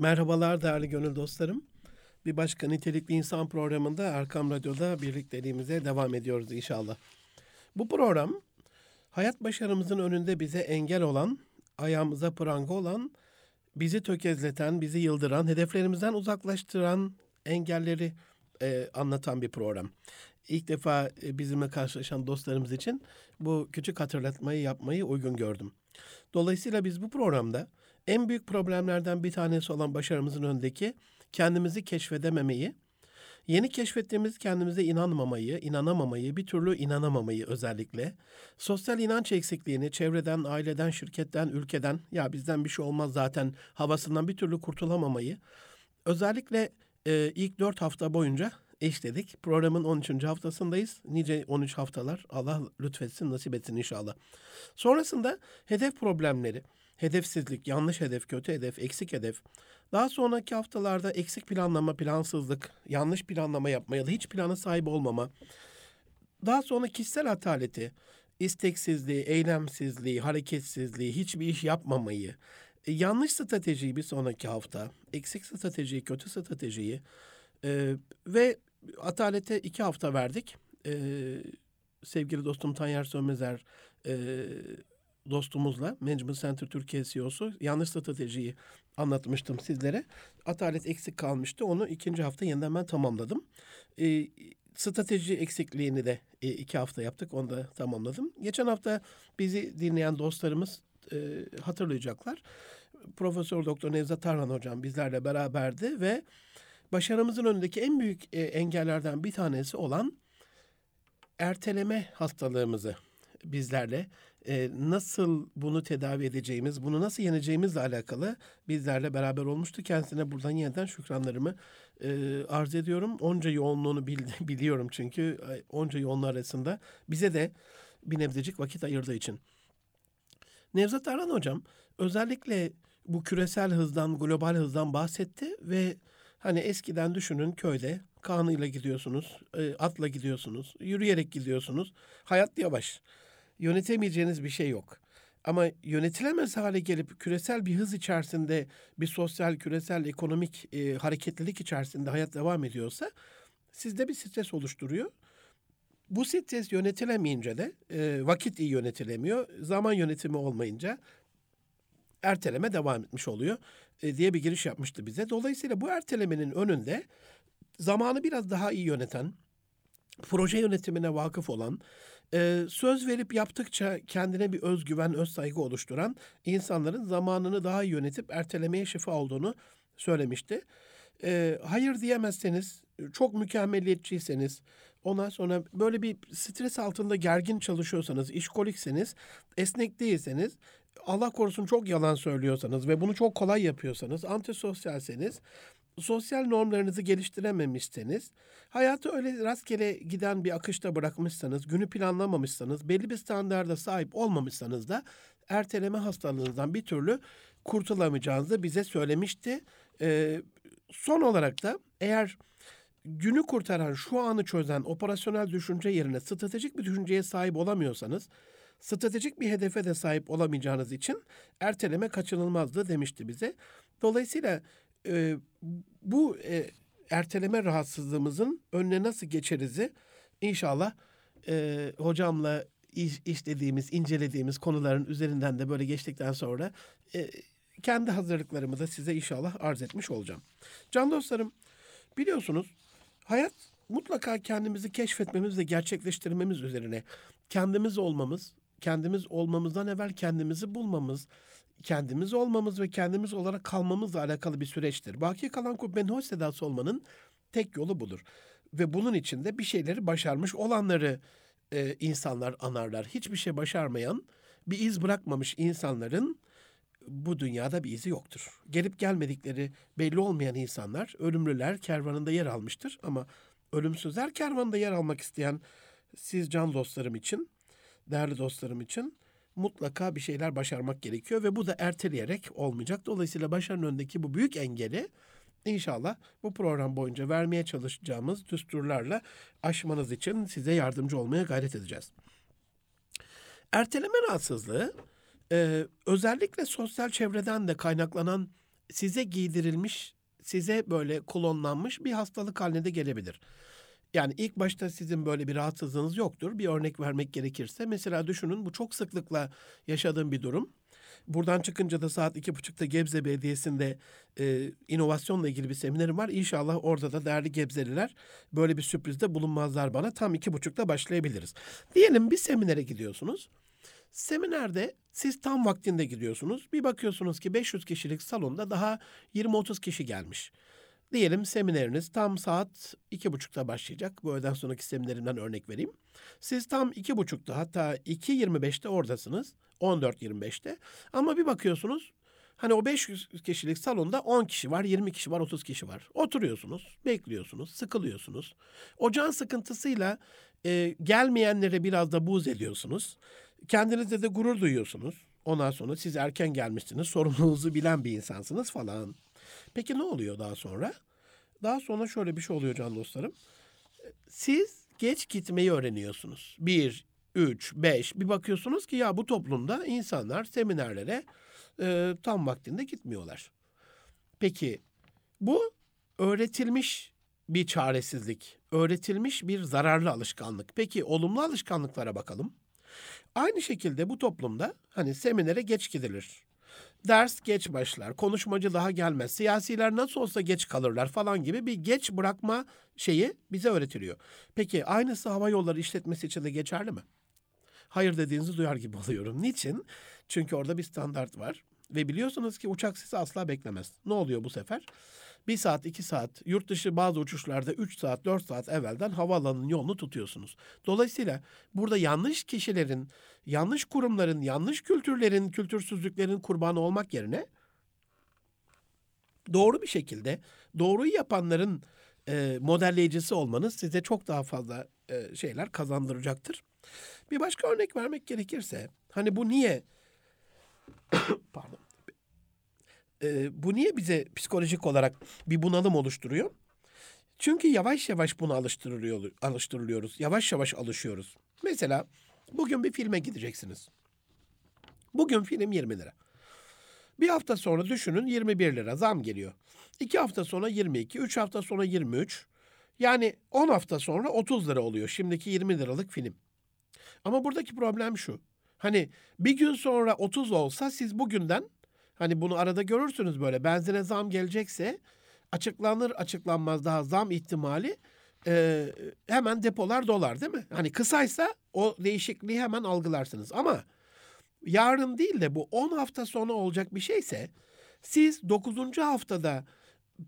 Merhabalar değerli gönül dostlarım. Bir başka nitelikli insan programında Erkam Radyo'da birlikteliğimize devam ediyoruz inşallah. Bu program hayat başarımızın önünde bize engel olan, ayağımıza pranga olan, bizi tökezleten, bizi yıldıran, hedeflerimizden uzaklaştıran engelleri e, anlatan bir program. İlk defa e, bizimle karşılaşan dostlarımız için bu küçük hatırlatmayı yapmayı uygun gördüm. Dolayısıyla biz bu programda en büyük problemlerden bir tanesi olan başarımızın önündeki kendimizi keşfedememeyi, yeni keşfettiğimiz kendimize inanmamayı, inanamamayı, bir türlü inanamamayı özellikle, sosyal inanç eksikliğini çevreden, aileden, şirketten, ülkeden, ya bizden bir şey olmaz zaten havasından bir türlü kurtulamamayı, özellikle e, ilk dört hafta boyunca işledik. Programın 13. haftasındayız. Nice 13 haftalar Allah lütfetsin, nasip etsin inşallah. Sonrasında hedef problemleri, hedefsizlik, yanlış hedef, kötü hedef, eksik hedef. Daha sonraki haftalarda eksik planlama, plansızlık, yanlış planlama yapma ya da hiç plana sahip olmama. Daha sonra kişisel ataleti, isteksizliği, eylemsizliği, hareketsizliği, hiçbir iş yapmamayı, e, yanlış stratejiyi bir sonraki hafta, eksik stratejiyi, kötü stratejiyi e, ve atalete iki hafta verdik. E, sevgili dostum Tanyer Sönmezer e, dostumuzla Management Center Türkiye CEO'su yanlış stratejiyi anlatmıştım sizlere. Atalet eksik kalmıştı. Onu ikinci hafta yeniden ben tamamladım. E, strateji eksikliğini de e, iki hafta yaptık. Onu da tamamladım. Geçen hafta bizi dinleyen dostlarımız e, hatırlayacaklar. Profesör Doktor Nevzat Tarhan hocam bizlerle beraberdi ve başarımızın önündeki en büyük e, engellerden bir tanesi olan erteleme hastalığımızı bizlerle e, nasıl bunu tedavi edeceğimiz, bunu nasıl yeneceğimizle alakalı bizlerle beraber olmuştu. Kendisine buradan yeniden şükranlarımı e, arz ediyorum. Onca yoğunluğunu bil, biliyorum çünkü onca yoğunluğu arasında bize de bir nebzecik vakit ayırdığı için. Nevzat Aran hocam özellikle bu küresel hızdan, global hızdan bahsetti ve hani eskiden düşünün köyde kanıyla gidiyorsunuz, atla gidiyorsunuz, yürüyerek gidiyorsunuz. Hayat yavaş yönetemeyeceğiniz bir şey yok. Ama yönetilemez hale gelip küresel bir hız içerisinde bir sosyal, küresel, ekonomik e, hareketlilik içerisinde hayat devam ediyorsa sizde bir stres oluşturuyor. Bu stres yönetilemeyince de e, vakit iyi yönetilemiyor. Zaman yönetimi olmayınca erteleme devam etmiş oluyor e, diye bir giriş yapmıştı bize. Dolayısıyla bu ertelemenin önünde zamanı biraz daha iyi yöneten, proje yönetimine vakıf olan, e, söz verip yaptıkça kendine bir özgüven, öz saygı oluşturan insanların zamanını daha iyi yönetip ertelemeye şifa olduğunu söylemişti. E, hayır diyemezseniz, çok mükemmeliyetçiyseniz, ondan sonra böyle bir stres altında gergin çalışıyorsanız, işkolikseniz, esnek değilseniz, Allah korusun çok yalan söylüyorsanız ve bunu çok kolay yapıyorsanız, antisosyalseniz, sosyal normlarınızı geliştirememişseniz, hayatı öyle rastgele giden bir akışta bırakmışsanız, günü planlamamışsanız, belli bir standarda sahip olmamışsanız da erteleme hastalığınızdan bir türlü kurtulamayacağınızı bize söylemişti. Ee, son olarak da eğer günü kurtaran, şu anı çözen operasyonel düşünce yerine stratejik bir düşünceye sahip olamıyorsanız, stratejik bir hedefe de sahip olamayacağınız için erteleme kaçınılmazdı demişti bize. Dolayısıyla e, bu e, erteleme rahatsızlığımızın önüne nasıl geçerizi inşallah e, hocamla iş, işlediğimiz, incelediğimiz konuların üzerinden de böyle geçtikten sonra e, kendi hazırlıklarımı da size inşallah arz etmiş olacağım. Can dostlarım biliyorsunuz hayat mutlaka kendimizi keşfetmemiz ve gerçekleştirmemiz üzerine kendimiz olmamız, kendimiz olmamızdan evvel kendimizi bulmamız, kendimiz olmamız ve kendimiz olarak kalmamızla alakalı bir süreçtir. Baki kalan kubbenin hoş sedası olmanın tek yolu budur. Ve bunun içinde bir şeyleri başarmış olanları e, insanlar anarlar. Hiçbir şey başarmayan, bir iz bırakmamış insanların bu dünyada bir izi yoktur. Gelip gelmedikleri belli olmayan insanlar, ölümlüler kervanında yer almıştır. Ama ölümsüzler kervanında yer almak isteyen siz can dostlarım için, değerli dostlarım için mutlaka bir şeyler başarmak gerekiyor ve bu da erteleyerek olmayacak. Dolayısıyla başarının önündeki bu büyük engeli inşallah bu program boyunca vermeye çalışacağımız düsturlarla aşmanız için size yardımcı olmaya gayret edeceğiz. Erteleme rahatsızlığı e, özellikle sosyal çevreden de kaynaklanan size giydirilmiş, size böyle klonlanmış bir hastalık haline de gelebilir. Yani ilk başta sizin böyle bir rahatsızlığınız yoktur. Bir örnek vermek gerekirse mesela düşünün bu çok sıklıkla yaşadığım bir durum. Buradan çıkınca da saat iki buçukta Gebze Belediyesi'nde e, inovasyonla ilgili bir seminerim var. İnşallah orada da değerli Gebzeliler böyle bir sürprizde bulunmazlar bana. Tam iki buçukta başlayabiliriz. Diyelim bir seminere gidiyorsunuz. Seminerde siz tam vaktinde gidiyorsunuz. Bir bakıyorsunuz ki 500 kişilik salonda daha 20-30 kişi gelmiş. Diyelim semineriniz tam saat iki buçukta başlayacak. Bu öğleden sonraki seminerimden örnek vereyim. Siz tam iki buçukta hatta 2.25'te oradasınız. 14.25'te. Ama bir bakıyorsunuz hani o 500 kişilik salonda 10 kişi var, 20 kişi var, 30 kişi var. Oturuyorsunuz, bekliyorsunuz, sıkılıyorsunuz. O sıkıntısıyla e, gelmeyenlere biraz da buz ediyorsunuz. Kendinizde de gurur duyuyorsunuz. Ondan sonra siz erken gelmişsiniz, sorumluluğunuzu bilen bir insansınız falan. Peki ne oluyor daha sonra? Daha sonra şöyle bir şey oluyor can dostlarım. Siz geç gitmeyi öğreniyorsunuz. Bir, üç, beş bir bakıyorsunuz ki ya bu toplumda insanlar seminerlere e, tam vaktinde gitmiyorlar. Peki bu öğretilmiş bir çaresizlik, öğretilmiş bir zararlı alışkanlık. Peki olumlu alışkanlıklara bakalım. Aynı şekilde bu toplumda hani seminere geç gidilir. Ders geç başlar, konuşmacı daha gelmez, siyasiler nasıl olsa geç kalırlar falan gibi bir geç bırakma şeyi bize öğretiliyor. Peki aynısı hava yolları işletmesi için de geçerli mi? Hayır dediğinizi duyar gibi oluyorum. Niçin? Çünkü orada bir standart var. Ve biliyorsunuz ki uçak sizi asla beklemez. Ne oluyor bu sefer? Bir saat, iki saat, yurt dışı bazı uçuşlarda üç saat, dört saat evvelden havaalanının yolunu tutuyorsunuz. Dolayısıyla burada yanlış kişilerin, yanlış kurumların, yanlış kültürlerin, kültürsüzlüklerin kurbanı olmak yerine doğru bir şekilde doğruyu yapanların e, modelleyicisi olmanız size çok daha fazla e, şeyler kazandıracaktır. Bir başka örnek vermek gerekirse, hani bu niye pardon e, bu niye bize psikolojik olarak bir bunalım oluşturuyor? Çünkü yavaş yavaş buna alıştırılıyor, alıştırılıyoruz. Yavaş yavaş alışıyoruz. Mesela bugün bir filme gideceksiniz. Bugün film 20 lira. Bir hafta sonra düşünün 21 lira zam geliyor. İki hafta sonra 22, üç hafta sonra 23. Yani 10 hafta sonra 30 lira oluyor şimdiki 20 liralık film. Ama buradaki problem şu. Hani bir gün sonra 30 olsa siz bugünden Hani bunu arada görürsünüz böyle benzine zam gelecekse açıklanır açıklanmaz daha zam ihtimali e, hemen depolar dolar değil mi? Hani kısaysa o değişikliği hemen algılarsınız ama yarın değil de bu 10 hafta sonra olacak bir şeyse siz 9. haftada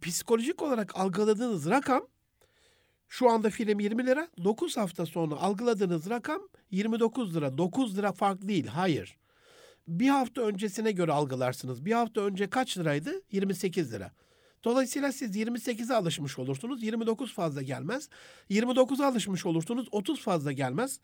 psikolojik olarak algıladığınız rakam şu anda film 20 lira. 9 hafta sonra algıladığınız rakam 29 lira. 9 lira fark değil. Hayır bir hafta öncesine göre algılarsınız. Bir hafta önce kaç liraydı? 28 lira. Dolayısıyla siz 28'e alışmış olursunuz. 29 fazla gelmez. 29'a alışmış olursunuz. 30 fazla gelmez.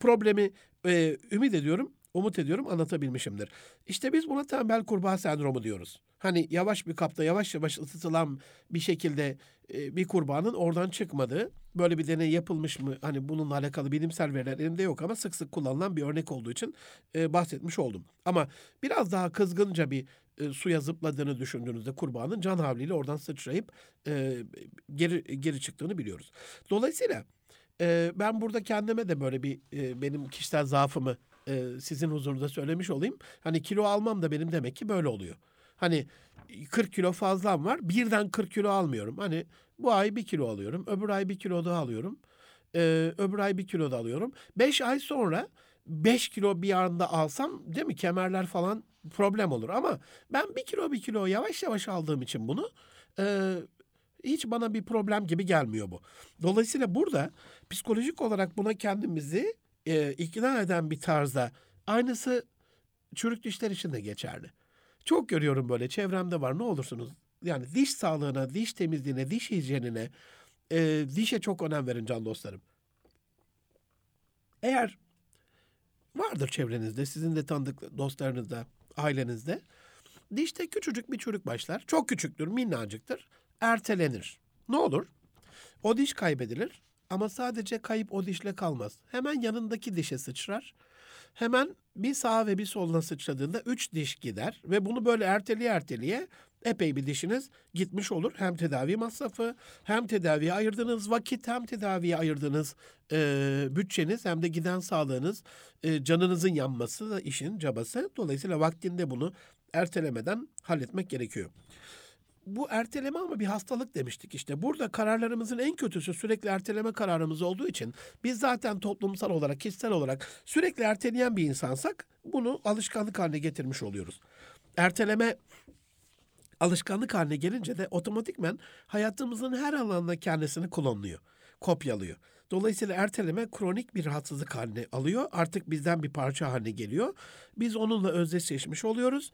Problemi e, ümit ediyorum, umut ediyorum anlatabilmişimdir. İşte biz buna tembel kurbağa sendromu diyoruz. Hani yavaş bir kapta yavaş yavaş ısıtılan bir şekilde e, bir kurbağanın oradan çıkmadığı, böyle bir deney yapılmış mı? Hani bununla alakalı bilimsel veriler elimde yok ama sık sık kullanılan bir örnek olduğu için e, bahsetmiş oldum. Ama biraz daha kızgınca bir e, suya zıpladığını düşündüğünüzde kurbağanın can havliyle oradan sıçrayıp geri geri çıktığını biliyoruz. Dolayısıyla ben burada kendime de böyle bir benim kişisel zaafımı e, sizin huzurunuzda söylemiş olayım. Hani kilo almam da benim demek ki böyle oluyor. Hani 40 kilo fazlam var. Birden 40 kilo almıyorum. Hani bu ay bir kilo alıyorum. Öbür ay bir kilo daha alıyorum. Ee, öbür ay bir kilo da alıyorum. 5 ay sonra 5 kilo bir anda alsam değil mi kemerler falan problem olur. Ama ben bir kilo bir kilo yavaş yavaş aldığım için bunu e, hiç bana bir problem gibi gelmiyor bu. Dolayısıyla burada psikolojik olarak buna kendimizi e, ikna eden bir tarzda aynısı çürük dişler için de geçerli. Çok görüyorum böyle çevremde var ne olursunuz. Yani diş sağlığına, diş temizliğine, diş hijyenine, e, dişe çok önem verin can dostlarım. Eğer vardır çevrenizde, sizin de tanıdık dostlarınızda, ailenizde. Dişte küçücük bir çürük başlar. Çok küçüktür, minnacıktır. Ertelenir. Ne olur? O diş kaybedilir ama sadece kayıp o dişle kalmaz. Hemen yanındaki dişe sıçrar Hemen bir sağa ve bir soluna sıçradığında üç diş gider ve bunu böyle erteliye erteliye epey bir dişiniz gitmiş olur. Hem tedavi masrafı hem tedaviye ayırdığınız vakit hem tedaviye ayırdığınız e, bütçeniz hem de giden sağlığınız e, canınızın yanması da işin cabası. Dolayısıyla vaktinde bunu ertelemeden halletmek gerekiyor. Bu erteleme ama bir hastalık demiştik işte. Burada kararlarımızın en kötüsü sürekli erteleme kararımız olduğu için biz zaten toplumsal olarak, kişisel olarak sürekli erteleyen bir insansak bunu alışkanlık haline getirmiş oluyoruz. Erteleme alışkanlık haline gelince de otomatikmen hayatımızın her alanında kendisini klonluyor, kopyalıyor. Dolayısıyla erteleme kronik bir rahatsızlık haline alıyor. Artık bizden bir parça haline geliyor. Biz onunla özdeşleşmiş oluyoruz.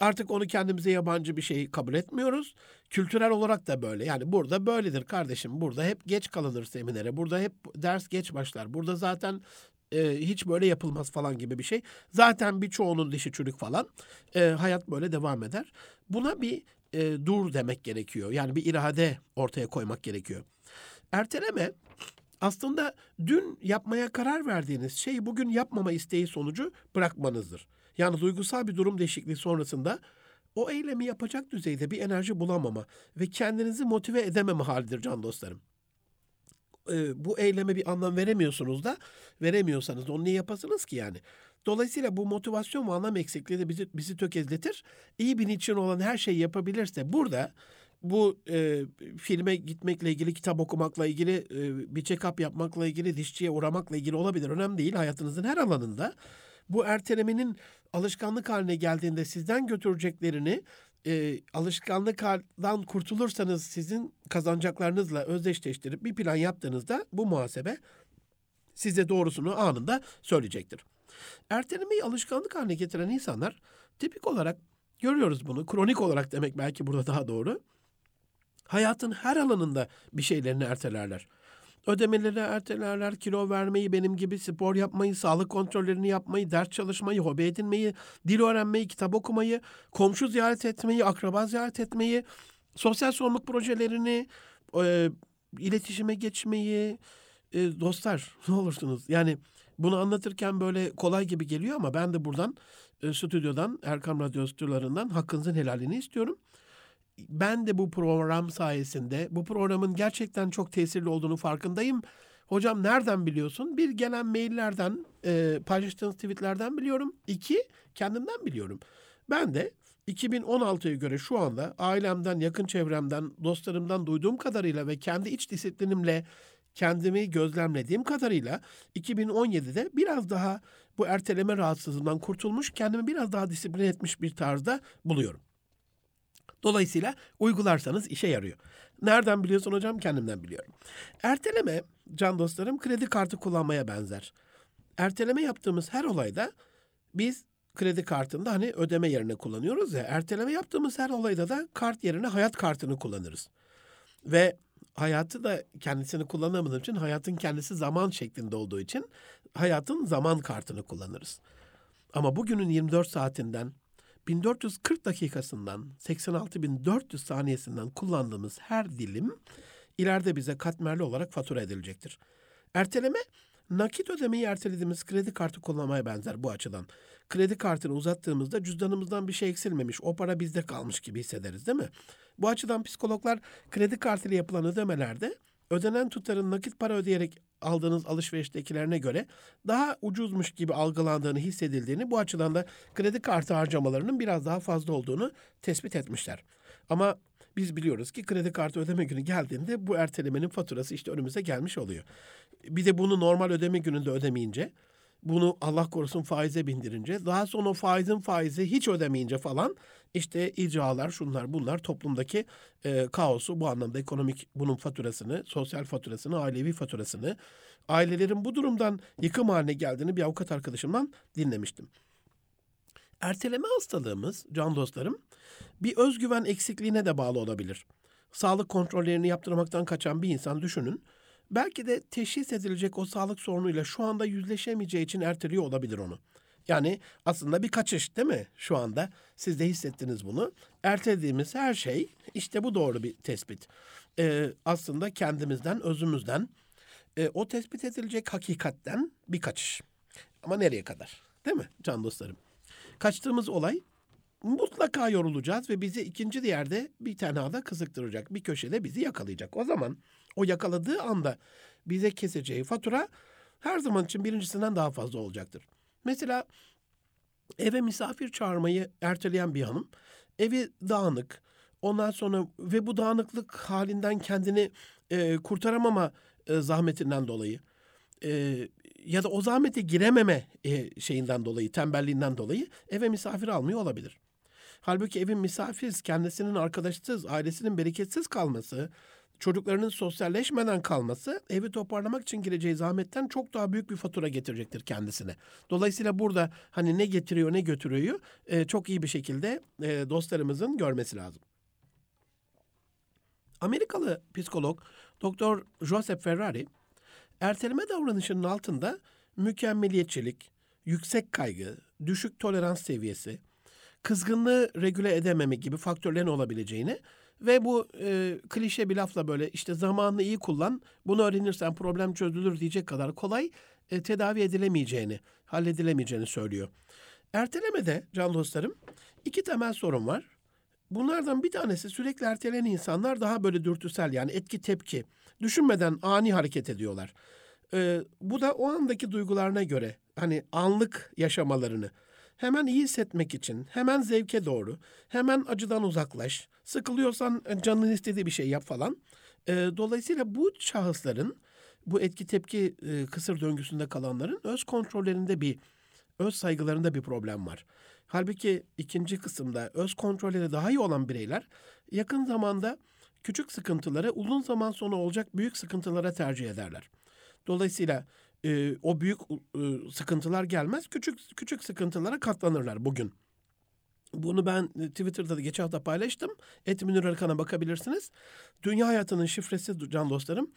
Artık onu kendimize yabancı bir şey kabul etmiyoruz. Kültürel olarak da böyle. Yani burada böyledir kardeşim. Burada hep geç kalınır seminere. Burada hep ders geç başlar. Burada zaten e, hiç böyle yapılmaz falan gibi bir şey. Zaten birçoğunun dişi çürük falan. E, hayat böyle devam eder. Buna bir e, dur demek gerekiyor. Yani bir irade ortaya koymak gerekiyor. Erteleme aslında dün yapmaya karar verdiğiniz şeyi bugün yapmama isteği sonucu bırakmanızdır. Yani duygusal bir durum değişikliği sonrasında o eylemi yapacak düzeyde bir enerji bulamama ve kendinizi motive edememe halidir can dostlarım. Ee, bu eyleme bir anlam veremiyorsunuz da veremiyorsanız onu niye yapasınız ki yani? Dolayısıyla bu motivasyon ve anlam eksikliği de bizi, bizi tökezletir. İyi bir niçin olan her şeyi yapabilirse burada bu e, filme gitmekle ilgili, kitap okumakla ilgili, e, bir check-up yapmakla ilgili, dişçiye uğramakla ilgili olabilir. Önemli değil hayatınızın her alanında. Bu ertelemenin alışkanlık haline geldiğinde sizden götüreceklerini e, alışkanlıktan kurtulursanız sizin kazanacaklarınızla özdeşleştirip bir plan yaptığınızda bu muhasebe size doğrusunu anında söyleyecektir. Ertelemeyi alışkanlık haline getiren insanlar tipik olarak görüyoruz bunu. Kronik olarak demek belki burada daha doğru. Hayatın her alanında bir şeylerini ertelerler. Ödemeleri ertelerler, kilo vermeyi, benim gibi spor yapmayı, sağlık kontrollerini yapmayı, ders çalışmayı, hobi edinmeyi, dil öğrenmeyi, kitap okumayı, komşu ziyaret etmeyi, akraba ziyaret etmeyi, sosyal sorumluluk projelerini, e, iletişime geçmeyi, e, dostlar ne olursunuz. Yani bunu anlatırken böyle kolay gibi geliyor ama ben de buradan e, stüdyodan Erkam Radyo stüdyolarından hakkınızın helalini istiyorum ben de bu program sayesinde bu programın gerçekten çok tesirli olduğunu farkındayım. Hocam nereden biliyorsun? Bir gelen maillerden, e, paylaştığınız tweetlerden biliyorum. İki, kendimden biliyorum. Ben de 2016'ya göre şu anda ailemden, yakın çevremden, dostlarımdan duyduğum kadarıyla ve kendi iç disiplinimle kendimi gözlemlediğim kadarıyla 2017'de biraz daha bu erteleme rahatsızlığından kurtulmuş, kendimi biraz daha disiplin etmiş bir tarzda buluyorum. Dolayısıyla uygularsanız işe yarıyor. Nereden biliyorsun hocam? Kendimden biliyorum. Erteleme can dostlarım kredi kartı kullanmaya benzer. Erteleme yaptığımız her olayda biz kredi kartında hani ödeme yerine kullanıyoruz ya. Erteleme yaptığımız her olayda da kart yerine hayat kartını kullanırız. Ve hayatı da kendisini kullanamadığım için hayatın kendisi zaman şeklinde olduğu için hayatın zaman kartını kullanırız. Ama bugünün 24 saatinden 1440 dakikasından 86.400 saniyesinden kullandığımız her dilim ileride bize katmerli olarak fatura edilecektir. Erteleme nakit ödemeyi ertelediğimiz kredi kartı kullanmaya benzer bu açıdan. Kredi kartını uzattığımızda cüzdanımızdan bir şey eksilmemiş, o para bizde kalmış gibi hissederiz değil mi? Bu açıdan psikologlar kredi kartıyla yapılan ödemelerde ödenen tutarın nakit para ödeyerek aldığınız alışveriştekilerine göre daha ucuzmuş gibi algılandığını hissedildiğini bu açıdan da kredi kartı harcamalarının biraz daha fazla olduğunu tespit etmişler. Ama biz biliyoruz ki kredi kartı ödeme günü geldiğinde bu ertelemenin faturası işte önümüze gelmiş oluyor. Bir de bunu normal ödeme gününde ödemeyince bunu Allah korusun faize bindirince daha sonra faizin faizi hiç ödemeyince falan işte icralar şunlar bunlar toplumdaki e, kaosu bu anlamda ekonomik bunun faturasını, sosyal faturasını, ailevi faturasını, ailelerin bu durumdan yıkım haline geldiğini bir avukat arkadaşımdan dinlemiştim. Erteleme hastalığımız can dostlarım bir özgüven eksikliğine de bağlı olabilir. Sağlık kontrollerini yaptırmaktan kaçan bir insan düşünün belki de teşhis edilecek o sağlık sorunuyla şu anda yüzleşemeyeceği için erteliyor olabilir onu. Yani aslında bir kaçış değil mi şu anda? Siz de hissettiniz bunu. Ertelediğimiz her şey işte bu doğru bir tespit. Ee, aslında kendimizden, özümüzden e, o tespit edilecek hakikatten bir kaçış. Ama nereye kadar? Değil mi can dostlarım? Kaçtığımız olay mutlaka yorulacağız ve bizi ikinci yerde bir tenhada kızıktıracak. Bir köşede bizi yakalayacak. O zaman o yakaladığı anda bize keseceği fatura her zaman için birincisinden daha fazla olacaktır. Mesela eve misafir çağırmayı erteleyen bir hanım evi dağınık ondan sonra ve bu dağınıklık halinden kendini e, kurtaramama e, zahmetinden dolayı e, ya da o zahmete girememe e, şeyinden dolayı, tembelliğinden dolayı eve misafir almıyor olabilir. Halbuki evin misafiriz, kendisinin arkadaşsız, ailesinin bereketsiz kalması, çocuklarının sosyalleşmeden kalması evi toparlamak için gireceği zahmetten çok daha büyük bir fatura getirecektir kendisine. Dolayısıyla burada hani ne getiriyor ne götürüyor e, çok iyi bir şekilde e, dostlarımızın görmesi lazım. Amerikalı psikolog Dr. Joseph Ferrari erteleme davranışının altında mükemmeliyetçilik, yüksek kaygı, düşük tolerans seviyesi, kızgınlığı regüle edememe gibi faktörlerin olabileceğini ve bu e, klişe bir lafla böyle işte zamanını iyi kullan, bunu öğrenirsen problem çözülür diyecek kadar kolay e, tedavi edilemeyeceğini, halledilemeyeceğini söylüyor. Ertelemede can dostlarım iki temel sorun var. Bunlardan bir tanesi sürekli erteleyen insanlar daha böyle dürtüsel yani etki tepki. Düşünmeden ani hareket ediyorlar. Ee, bu da o andaki duygularına göre hani anlık yaşamalarını hemen iyi hissetmek için hemen zevke doğru hemen acıdan uzaklaş sıkılıyorsan e, canın istediği bir şey yap falan. Ee, dolayısıyla bu şahısların bu etki tepki e, kısır döngüsünde kalanların öz kontrollerinde bir öz saygılarında bir problem var. Halbuki ikinci kısımda öz kontrolleri daha iyi olan bireyler yakın zamanda küçük sıkıntıları uzun zaman sonra olacak büyük sıkıntılara tercih ederler. Dolayısıyla e, o büyük e, sıkıntılar gelmez. Küçük küçük sıkıntılara katlanırlar bugün. Bunu ben Twitter'da da geçen hafta paylaştım. Et Münir Arkan'a bakabilirsiniz. Dünya hayatının şifresi can dostlarım.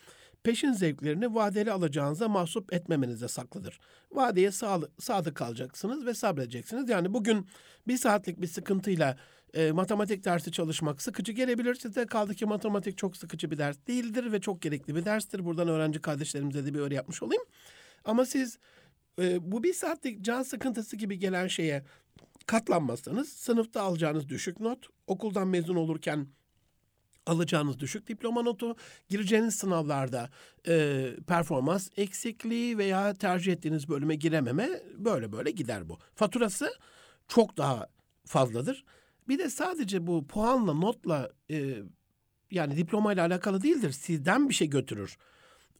Peşin zevklerini vadeli alacağınıza mahsup etmemenize saklıdır. Vadeye sadık kalacaksınız ve sabredeceksiniz. Yani bugün bir saatlik bir sıkıntıyla e, matematik dersi çalışmak sıkıcı gelebilir size. Kaldı ki matematik çok sıkıcı bir ders değildir ve çok gerekli bir derstir. Buradan öğrenci kardeşlerimize de bir öyle yapmış olayım. Ama siz e, bu bir saatlik can sıkıntısı gibi gelen şeye katlanmazsanız sınıfta alacağınız düşük not, okuldan mezun olurken alacağınız düşük diploma notu, gireceğiniz sınavlarda e, performans eksikliği veya tercih ettiğiniz bölüme girememe böyle böyle gider bu. Faturası çok daha fazladır. Bir de sadece bu puanla, notla e, yani diplomayla alakalı değildir. Sizden bir şey götürür.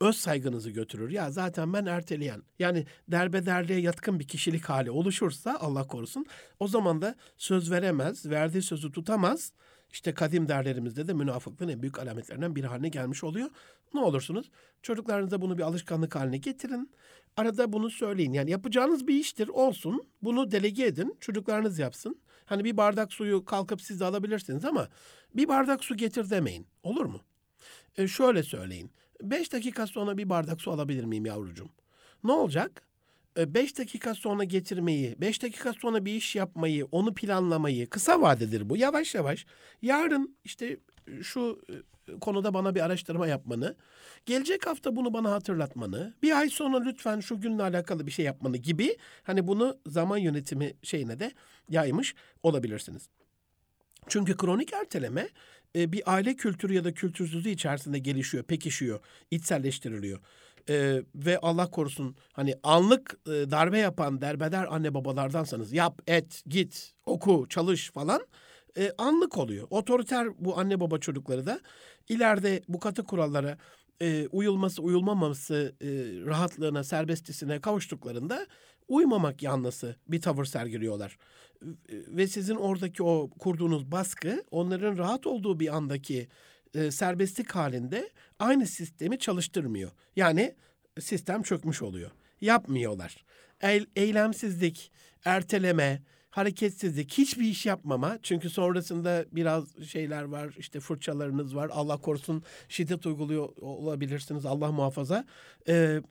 Öz saygınızı götürür. Ya zaten ben erteleyen. Yani derbederliğe yatkın bir kişilik hali oluşursa Allah korusun o zaman da söz veremez, verdiği sözü tutamaz. İşte kadim derlerimizde de münafıklığın en büyük alametlerinden biri haline gelmiş oluyor. Ne olursunuz çocuklarınıza bunu bir alışkanlık haline getirin. Arada bunu söyleyin. Yani yapacağınız bir iştir olsun. Bunu delege edin. Çocuklarınız yapsın. Hani bir bardak suyu kalkıp siz de alabilirsiniz ama bir bardak su getir demeyin. Olur mu? E şöyle söyleyin. Beş dakika sonra bir bardak su alabilir miyim yavrucuğum? Ne olacak? E, beş dakika sonra getirmeyi, beş dakika sonra bir iş yapmayı, onu planlamayı kısa vadedir bu. Yavaş yavaş yarın işte şu e, konuda bana bir araştırma yapmanı, gelecek hafta bunu bana hatırlatmanı, bir ay sonra lütfen şu günle alakalı bir şey yapmanı gibi hani bunu zaman yönetimi şeyine de yaymış olabilirsiniz. Çünkü kronik erteleme e, bir aile kültürü ya da kültürsüzlüğü içerisinde gelişiyor, pekişiyor, içselleştiriliyor. Ee, ve Allah korusun hani anlık e, darbe yapan derbeder anne babalardansanız yap, et, git, oku, çalış falan e, anlık oluyor. Otoriter bu anne baba çocukları da ileride bu katı kurallara e, uyulması uyulmaması e, rahatlığına serbestisine kavuştuklarında uymamak yanlısı bir tavır sergiliyorlar. Ve sizin oradaki o kurduğunuz baskı onların rahat olduğu bir andaki e, serbestlik halinde aynı sistemi çalıştırmıyor. Yani sistem çökmüş oluyor. Yapmıyorlar. E, eylemsizlik, erteleme, hareketsizlik, hiçbir iş yapmama. Çünkü sonrasında biraz şeyler var, işte fırçalarınız var. Allah korusun şiddet uyguluyor olabilirsiniz, Allah muhafaza. Ee,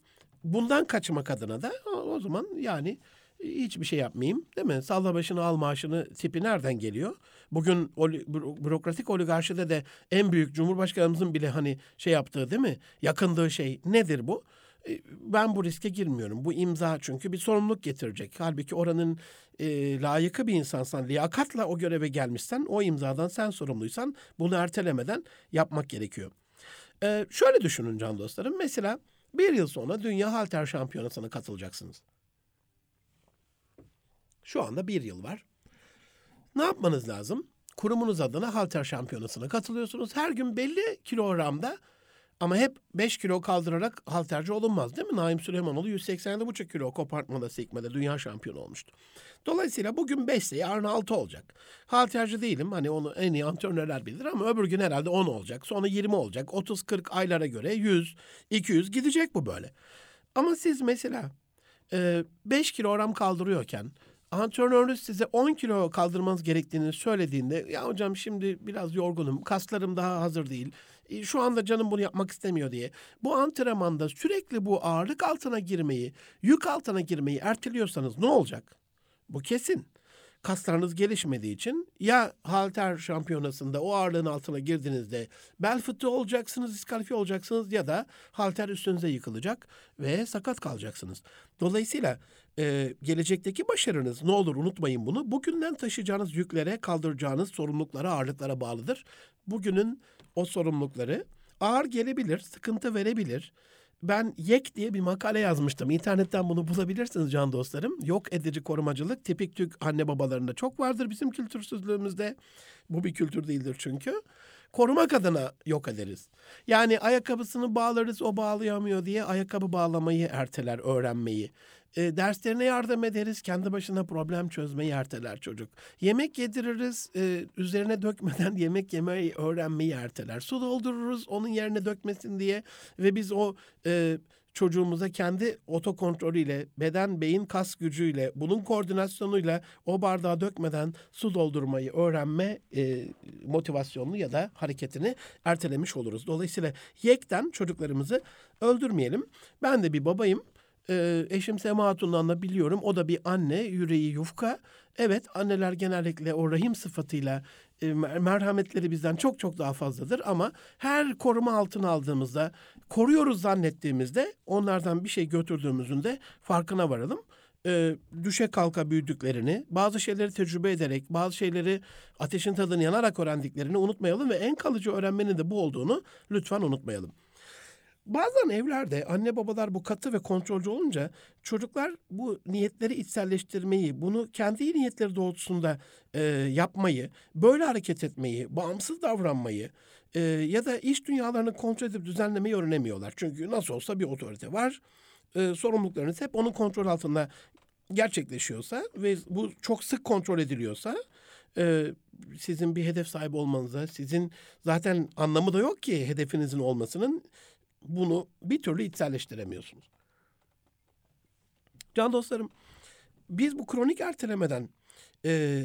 bundan kaçmak adına da o, o zaman yani hiçbir şey yapmayayım değil mi? Salla başını al maaşını tipi nereden geliyor? Bugün oli, bürokratik oligarşide de en büyük Cumhurbaşkanımızın bile hani şey yaptığı değil mi? Yakındığı şey nedir bu? E, ben bu riske girmiyorum. Bu imza çünkü bir sorumluluk getirecek. Halbuki oranın e, layıkı bir insansan, liyakatla o göreve gelmişsen, o imzadan sen sorumluysan bunu ertelemeden yapmak gerekiyor. E, şöyle düşünün can dostlarım. Mesela bir yıl sonra Dünya Halter Şampiyonası'na katılacaksınız. Şu anda bir yıl var. Ne yapmanız lazım? Kurumunuz adına halter şampiyonasına katılıyorsunuz. Her gün belli kilogramda ama hep 5 kilo kaldırarak halterci olunmaz değil mi? Naim Süleymanoğlu 187,5 kilo kopartmada sekmede dünya şampiyonu olmuştu. Dolayısıyla bugün 5 ise yarın 6 olacak. Halterci değilim hani onu en iyi antrenörler bilir ama öbür gün herhalde 10 olacak. Sonra 20 olacak. 30-40 aylara göre 100, 200 gidecek bu böyle. Ama siz mesela 5 kilogram kaldırıyorken antrenörünüz size 10 kilo kaldırmanız gerektiğini söylediğinde ya hocam şimdi biraz yorgunum, kaslarım daha hazır değil. E, şu anda canım bunu yapmak istemiyor diye. Bu antrenmanda sürekli bu ağırlık altına girmeyi, yük altına girmeyi erteliyorsanız ne olacak? Bu kesin kaslarınız gelişmediği için ya halter şampiyonasında o ağırlığın altına girdiğinizde bel fıtığı olacaksınız, diskalifiye olacaksınız ya da halter üstünüze yıkılacak ve sakat kalacaksınız. Dolayısıyla e, gelecekteki başarınız ne olur unutmayın bunu. Bugünden taşıyacağınız yüklere, kaldıracağınız sorumluluklara, ağırlıklara bağlıdır. Bugünün o sorumlulukları ağır gelebilir, sıkıntı verebilir ben YEK diye bir makale yazmıştım. İnternetten bunu bulabilirsiniz can dostlarım. Yok edici korumacılık tipik Türk anne babalarında çok vardır bizim kültürsüzlüğümüzde. Bu bir kültür değildir çünkü. Korumak adına yok ederiz. Yani ayakkabısını bağlarız o bağlayamıyor diye ayakkabı bağlamayı erteler öğrenmeyi. E, derslerine yardım ederiz. Kendi başına problem çözmeyi erteler çocuk. Yemek yediririz. E, üzerine dökmeden yemek yemeyi öğrenmeyi erteler. Su doldururuz onun yerine dökmesin diye. Ve biz o e, çocuğumuza kendi otokontrolüyle, beden, beyin, kas gücüyle, bunun koordinasyonuyla o bardağı dökmeden su doldurmayı öğrenme e, motivasyonunu ya da hareketini ertelemiş oluruz. Dolayısıyla yekten çocuklarımızı öldürmeyelim. Ben de bir babayım. Ee, eşim Sema Hatun'dan da biliyorum. O da bir anne, yüreği yufka. Evet, anneler genellikle o rahim sıfatıyla e, merhametleri bizden çok çok daha fazladır. Ama her koruma altına aldığımızda, koruyoruz zannettiğimizde onlardan bir şey götürdüğümüzün de farkına varalım. E, düşe kalka büyüdüklerini, bazı şeyleri tecrübe ederek, bazı şeyleri ateşin tadını yanarak öğrendiklerini unutmayalım ve en kalıcı öğrenmenin de bu olduğunu lütfen unutmayalım. Bazen evlerde anne babalar bu katı ve kontrolcü olunca çocuklar bu niyetleri içselleştirmeyi, bunu kendi niyetleri doğrultusunda e, yapmayı, böyle hareket etmeyi, bağımsız davranmayı e, ya da iş dünyalarını kontrol edip düzenlemeyi öğrenemiyorlar. Çünkü nasıl olsa bir otorite var. E, sorumluluklarınız hep onun kontrol altında gerçekleşiyorsa ve bu çok sık kontrol ediliyorsa e, sizin bir hedef sahibi olmanıza, sizin zaten anlamı da yok ki hedefinizin olmasının bunu bir türlü içselleştiremiyorsunuz. Can dostlarım, biz bu kronik ertelemeden e,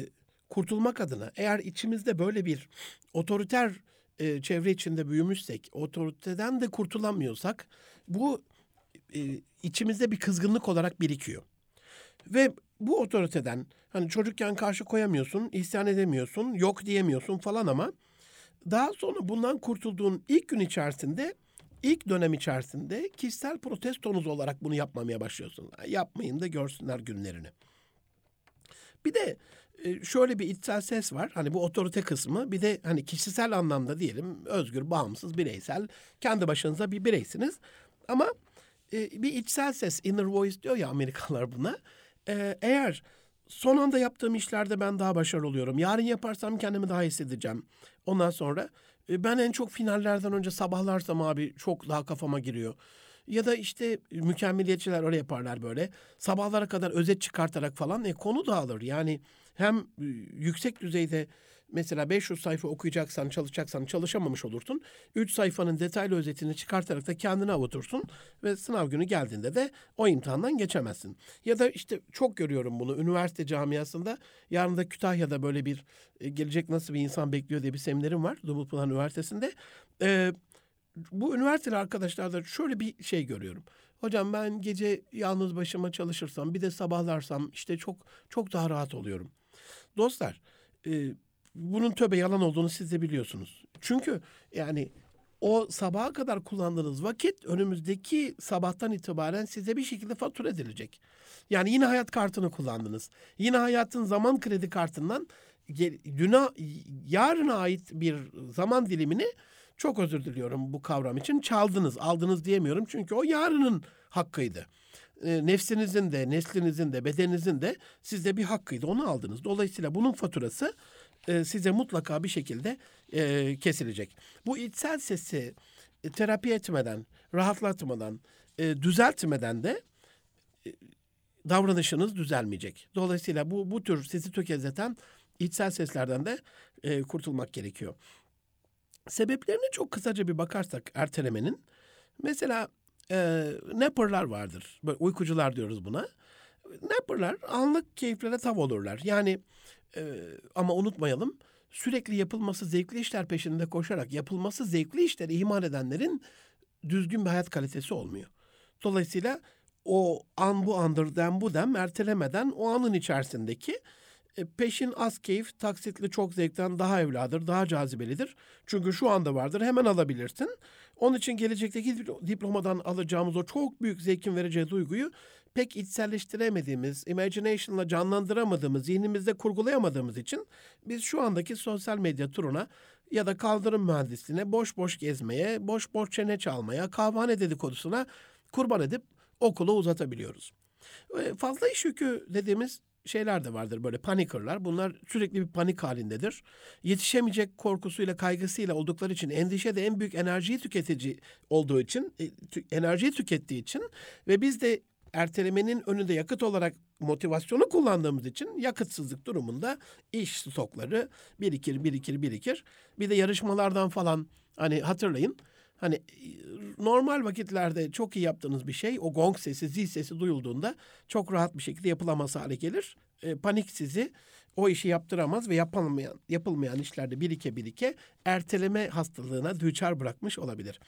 kurtulmak adına eğer içimizde böyle bir otoriter e, çevre içinde büyümüşsek, otoriteden de kurtulamıyorsak bu e, içimizde bir kızgınlık olarak birikiyor. Ve bu otoriteden hani çocukken karşı koyamıyorsun, isyan edemiyorsun, yok diyemiyorsun falan ama daha sonra bundan kurtulduğun ilk gün içerisinde İlk dönem içerisinde kişisel protestonuz olarak bunu yapmamaya başlıyorsun. Yapmayın da görsünler günlerini. Bir de e, şöyle bir içsel ses var. Hani bu otorite kısmı. Bir de hani kişisel anlamda diyelim özgür, bağımsız, bireysel. Kendi başınıza bir bireysiniz. Ama e, bir içsel ses, inner voice diyor ya Amerikalılar buna. E, eğer son anda yaptığım işlerde ben daha başarılı oluyorum. Yarın yaparsam kendimi daha hissedeceğim. Ondan sonra e, ben en çok finallerden önce sabahlarsam abi çok daha kafama giriyor. Ya da işte mükemmeliyetçiler öyle yaparlar böyle. Sabahlara kadar özet çıkartarak falan e, konu dağılır. Yani hem e, yüksek düzeyde mesela 500 sayfa okuyacaksan, çalışacaksan çalışamamış olursun. 3 sayfanın detaylı özetini çıkartarak da kendini avutursun ve sınav günü geldiğinde de o imtihandan geçemezsin. Ya da işte çok görüyorum bunu üniversite camiasında. Yarın da Kütahya'da böyle bir e, gelecek nasıl bir insan bekliyor diye bir seminerim var Dumlupınar Üniversitesi'nde. Ee, bu üniversiteli arkadaşlarda şöyle bir şey görüyorum. Hocam ben gece yalnız başıma çalışırsam bir de sabahlarsam işte çok çok daha rahat oluyorum. Dostlar e, bunun töbe yalan olduğunu siz de biliyorsunuz. Çünkü yani o sabaha kadar kullandığınız vakit önümüzdeki sabahtan itibaren size bir şekilde fatura edilecek. Yani yine hayat kartını kullandınız. Yine hayatın zaman kredi kartından düne, yarına ait bir zaman dilimini çok özür diliyorum bu kavram için çaldınız, aldınız diyemiyorum. Çünkü o yarının hakkıydı. E, nefsinizin de, neslinizin de, bedeninizin de sizde bir hakkıydı. Onu aldınız. Dolayısıyla bunun faturası e, size mutlaka bir şekilde e, kesilecek. Bu içsel sesi e, terapi etmeden, rahatlatmadan, e, düzeltmeden de e, davranışınız düzelmeyecek. Dolayısıyla bu bu tür sizi tökezleten içsel seslerden de e, kurtulmak gerekiyor. Sebeplerine çok kısaca bir bakarsak ertelemenin mesela e, napperlar vardır. Böyle uykucular diyoruz buna. Napperlar anlık keyiflere tav olurlar. Yani e, ama unutmayalım sürekli yapılması zevkli işler peşinde koşarak yapılması zevkli işleri ihmal edenlerin düzgün bir hayat kalitesi olmuyor. Dolayısıyla o an bu andır dem bu dem ertelemeden o anın içerisindeki e, peşin az keyif taksitli çok zevkten daha evladır, daha cazibelidir. Çünkü şu anda vardır hemen alabilirsin. Onun için gelecekteki diplomadan alacağımız o çok büyük zevkin vereceği duyguyu pek içselleştiremediğimiz, imagination'la canlandıramadığımız, zihnimizde kurgulayamadığımız için biz şu andaki sosyal medya turuna ya da kaldırım mühendisliğine boş boş gezmeye, boş boş çene çalmaya, kahvehane dedikodusuna kurban edip okulu uzatabiliyoruz. Fazla iş yükü dediğimiz şeyler de vardır böyle panikerlar. Bunlar sürekli bir panik halindedir. Yetişemeyecek korkusuyla, kaygısıyla oldukları için endişe de en büyük enerjiyi tüketici olduğu için, e, enerjiyi tükettiği için ve biz de ertelemenin önünde yakıt olarak motivasyonu kullandığımız için yakıtsızlık durumunda iş stokları birikir, birikir, birikir. Bir de yarışmalardan falan hani hatırlayın Hani normal vakitlerde çok iyi yaptığınız bir şey o gong sesi, zil sesi duyulduğunda çok rahat bir şekilde yapılamaz hale gelir. E, panik sizi o işi yaptıramaz ve yapılmayan, yapılmayan işlerde birike birike erteleme hastalığına düçar bırakmış olabilir.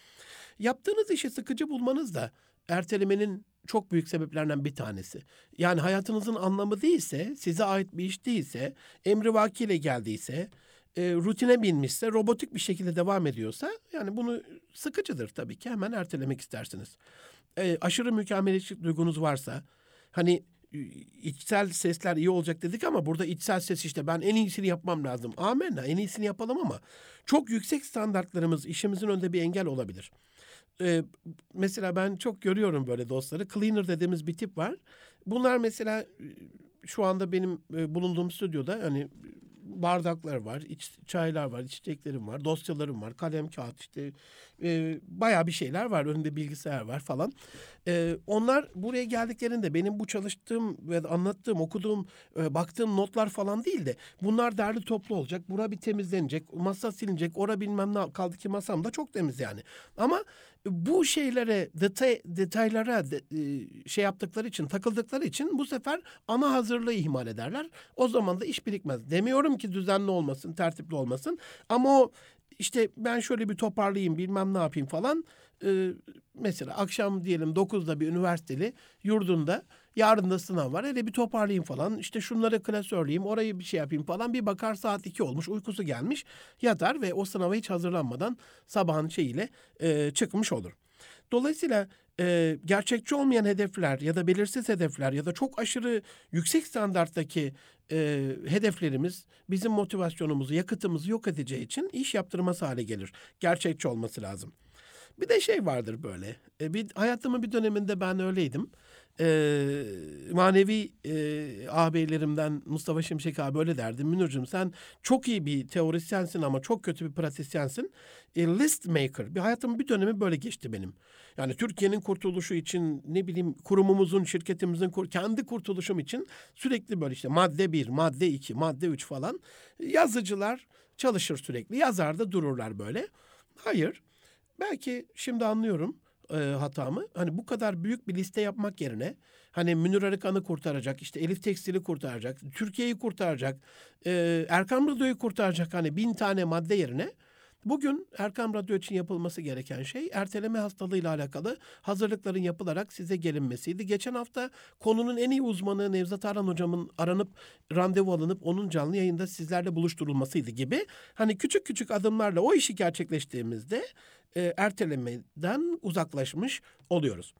Yaptığınız işi sıkıcı bulmanız da ertelemenin çok büyük sebeplerinden bir tanesi. Yani hayatınızın anlamı değilse, size ait bir iş değilse, emri vakiyle geldiyse, e, rutine binmişse, robotik bir şekilde devam ediyorsa yani bunu sıkıcıdır tabii ki. Hemen ertelemek istersiniz. E, aşırı mükemmeliyetçilik duygunuz varsa hani içsel sesler iyi olacak dedik ama burada içsel ses işte ben en iyisini yapmam lazım. Amenna en iyisini yapalım ama çok yüksek standartlarımız işimizin önünde bir engel olabilir. Ee, mesela ben çok görüyorum böyle dostları. Cleaner dediğimiz bir tip var. Bunlar mesela şu anda benim bulunduğum stüdyoda hani bardaklar var, iç, çaylar var, içeceklerim var, dosyalarım var, kalem, kağıt işte e, bayağı bir şeyler var. Önünde bilgisayar var falan. E, onlar buraya geldiklerinde benim bu çalıştığım ve anlattığım, okuduğum, e, baktığım notlar falan değil de bunlar derli toplu olacak. Bura bir temizlenecek, masa silinecek, ora bilmem ne kaldı ki masam da çok temiz yani. Ama bu şeylere, detay, detaylara de, e, şey yaptıkları için, takıldıkları için bu sefer ana hazırlığı ihmal ederler. O zaman da iş birikmez. Demiyorum ki düzenli olmasın, tertipli olmasın. Ama o işte ben şöyle bir toparlayayım bilmem ne yapayım falan. Ee, mesela akşam diyelim 9'da bir üniversiteli yurdunda yarın da sınav var. Hele bir toparlayayım falan. İşte şunları klasörleyeyim, orayı bir şey yapayım falan. Bir bakar saat 2 olmuş, uykusu gelmiş. Yatar ve o sınava hiç hazırlanmadan sabahın şeyiyle e, çıkmış olur. Dolayısıyla e, gerçekçi olmayan hedefler ya da belirsiz hedefler ya da çok aşırı yüksek standarttaki e, hedeflerimiz bizim motivasyonumuzu, yakıtımızı yok edeceği için iş yaptırması hale gelir. Gerçekçi olması lazım. Bir de şey vardır böyle. E, bir hayatımın bir döneminde ben öyleydim e, manevi e, ağabeylerimden Mustafa Şimşek abi böyle derdi. Münir'cim sen çok iyi bir teorisyensin ama çok kötü bir pratisyensin. E, list maker. Bir hayatımın bir dönemi böyle geçti benim. Yani Türkiye'nin kurtuluşu için ne bileyim kurumumuzun, şirketimizin kendi kurtuluşum için sürekli böyle işte madde bir, madde iki, madde üç falan. Yazıcılar çalışır sürekli. Yazar da dururlar böyle. Hayır. Belki şimdi anlıyorum e, hatamı. Hani bu kadar büyük bir liste yapmak yerine hani Münir Arıkan'ı kurtaracak, işte Elif Tekstil'i kurtaracak, Türkiye'yi kurtaracak, e, Erkan Radyo'yu kurtaracak hani bin tane madde yerine Bugün Erkam Radyo için yapılması gereken şey erteleme hastalığıyla alakalı hazırlıkların yapılarak size gelinmesiydi. Geçen hafta konunun en iyi uzmanı Nevzat Aran hocamın aranıp randevu alınıp onun canlı yayında sizlerle buluşturulmasıydı gibi. Hani küçük küçük adımlarla o işi gerçekleştiğimizde e, ertelemeden uzaklaşmış oluyoruz.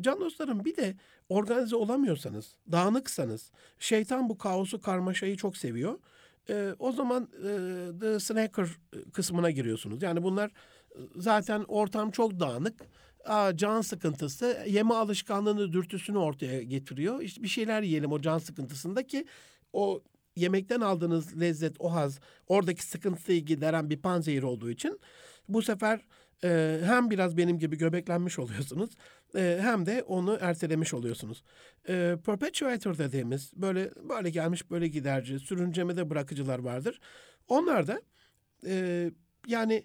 Can dostlarım bir de organize olamıyorsanız, dağınıksanız, şeytan bu kaosu karmaşayı çok seviyor. E, o zaman e, The Snacker kısmına giriyorsunuz. Yani bunlar e, zaten ortam çok dağınık. Aa, can sıkıntısı yeme alışkanlığını dürtüsünü ortaya getiriyor. İşte bir şeyler yiyelim o can sıkıntısında ki o yemekten aldığınız lezzet, o haz, oradaki sıkıntıyı gideren bir panzehir olduğu için bu sefer e, hem biraz benim gibi göbeklenmiş oluyorsunuz e, hem de onu ertelemiş oluyorsunuz. E, perpetuator dediğimiz böyle böyle gelmiş böyle giderci, sürüncemede bırakıcılar vardır. Onlar da e, yani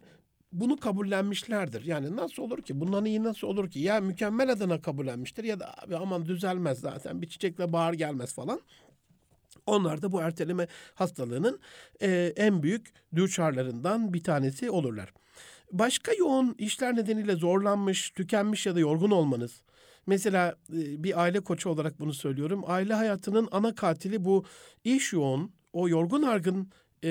bunu kabullenmişlerdir. Yani nasıl olur ki? Bundan iyi nasıl olur ki? Ya mükemmel adına kabullenmiştir ya da abi aman düzelmez zaten bir çiçekle bahar gelmez falan. Onlar da bu erteleme hastalığının e, en büyük düçarlarından bir tanesi olurlar. Başka yoğun işler nedeniyle zorlanmış, tükenmiş ya da yorgun olmanız. Mesela e, bir aile koçu olarak bunu söylüyorum. Aile hayatının ana katili bu iş yoğun, o yorgun argın e,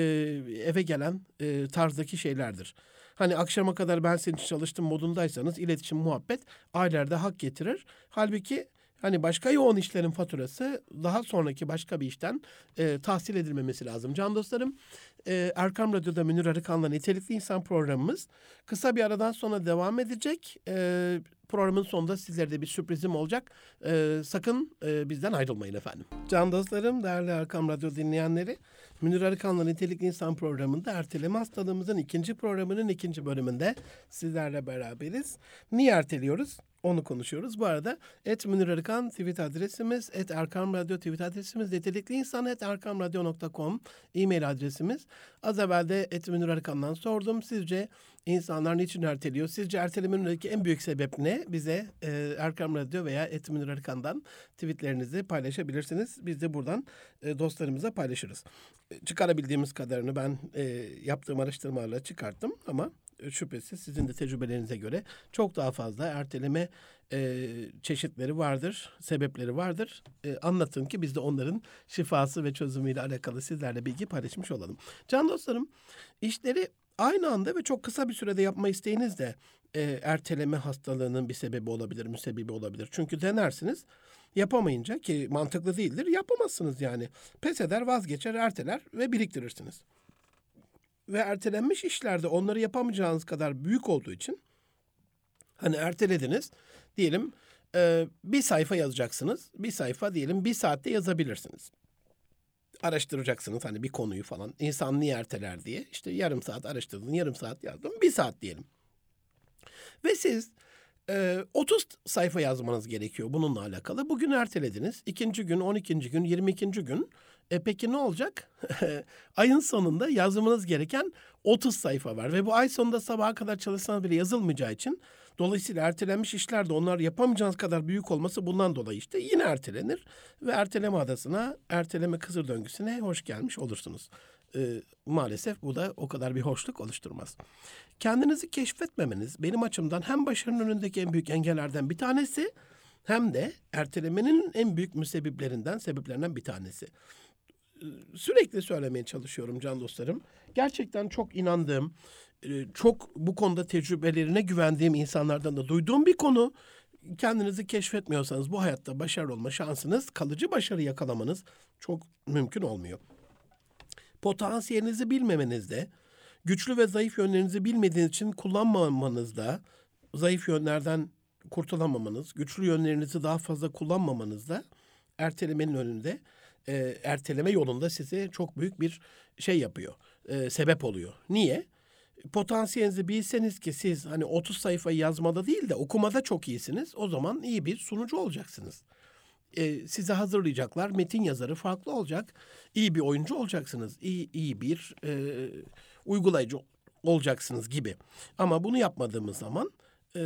eve gelen e, tarzdaki şeylerdir. Hani akşama kadar ben senin için çalıştım modundaysanız iletişim, muhabbet ailelerde hak getirir. Halbuki Hani başka yoğun işlerin faturası daha sonraki başka bir işten e, tahsil edilmemesi lazım. Can dostlarım e, Erkam Radyo'da Münir Arıkan'la Nitelikli İnsan programımız kısa bir aradan sonra devam edecek. E, programın sonunda sizlere de bir sürprizim olacak. E, sakın e, bizden ayrılmayın efendim. Can dostlarım, değerli Erkam Radyo dinleyenleri, Münir Arıkan'la Nitelikli İnsan programında erteleme hastalığımızın ikinci programının ikinci bölümünde sizlerle beraberiz. Niye erteliyoruz? Onu konuşuyoruz. Bu arada et Münir Arıkan tweet adresimiz, et Erkam Radyo tweet adresimiz, nitelikli insan et erkamradyo.com e-mail adresimiz. Az evvel de et Münir Arıkan'dan sordum. Sizce insanlar niçin erteliyor? Sizce ertelemenin en büyük sebep ne? Bize e, Erkam Radyo veya et Münir Arıkan'dan tweetlerinizi paylaşabilirsiniz. Biz de buradan e, dostlarımıza paylaşırız. E, çıkarabildiğimiz kadarını ben e, yaptığım araştırmalarla çıkarttım ama şüphesiz sizin de tecrübelerinize göre çok daha fazla erteleme e, çeşitleri vardır, sebepleri vardır. E, anlatın ki biz de onların şifası ve çözümüyle alakalı sizlerle bilgi paylaşmış olalım. Can dostlarım, işleri aynı anda ve çok kısa bir sürede yapma isteğiniz de e, erteleme hastalığının bir sebebi olabilir, müsebbibi olabilir. Çünkü denersiniz, yapamayınca ki mantıklı değildir, yapamazsınız yani. Pes eder, vazgeçer, erteler ve biriktirirsiniz ve ertelenmiş işlerde onları yapamayacağınız kadar büyük olduğu için hani ertelediniz diyelim e, bir sayfa yazacaksınız. Bir sayfa diyelim bir saatte yazabilirsiniz. Araştıracaksınız hani bir konuyu falan. İnsan niye erteler diye. İşte yarım saat araştırdın, yarım saat yazdım. Bir saat diyelim. Ve siz e, 30 sayfa yazmanız gerekiyor bununla alakalı. Bugün ertelediniz. İkinci gün, 12. gün, 22. gün e peki ne olacak? Ayın sonunda yazmanız gereken 30 sayfa var ve bu ay sonunda sabaha kadar çalışsanız bile yazılmayacağı için dolayısıyla ertelenmiş işler de onlar yapamayacağınız kadar büyük olması bundan dolayı işte yine ertelenir ve erteleme adasına, erteleme kısır döngüsüne hoş gelmiş olursunuz. Ee, maalesef bu da o kadar bir hoşluk oluşturmaz. Kendinizi keşfetmemeniz benim açımdan hem başarının önündeki en büyük engellerden bir tanesi hem de ertelemenin en büyük müsebbiplerinden, sebeplerinden bir tanesi sürekli söylemeye çalışıyorum can dostlarım. Gerçekten çok inandığım, e, çok bu konuda tecrübelerine güvendiğim insanlardan da duyduğum bir konu. Kendinizi keşfetmiyorsanız bu hayatta başarılı olma şansınız, kalıcı başarı yakalamanız çok mümkün olmuyor. Potansiyelinizi bilmemenizde, güçlü ve zayıf yönlerinizi bilmediğiniz için kullanmamanızda, zayıf yönlerden kurtulamamanız, güçlü yönlerinizi daha fazla kullanmamanızda ertelemenin önünde e, erteleme yolunda size çok büyük bir şey yapıyor. E, sebep oluyor. Niye? Potansiyelinizi bilseniz ki siz hani 30 sayfa yazmada değil de okumada çok iyisiniz. O zaman iyi bir sunucu olacaksınız. E, size hazırlayacaklar. Metin yazarı farklı olacak. İyi bir oyuncu olacaksınız. İyi, iyi bir e, uygulayıcı olacaksınız gibi. Ama bunu yapmadığımız zaman e,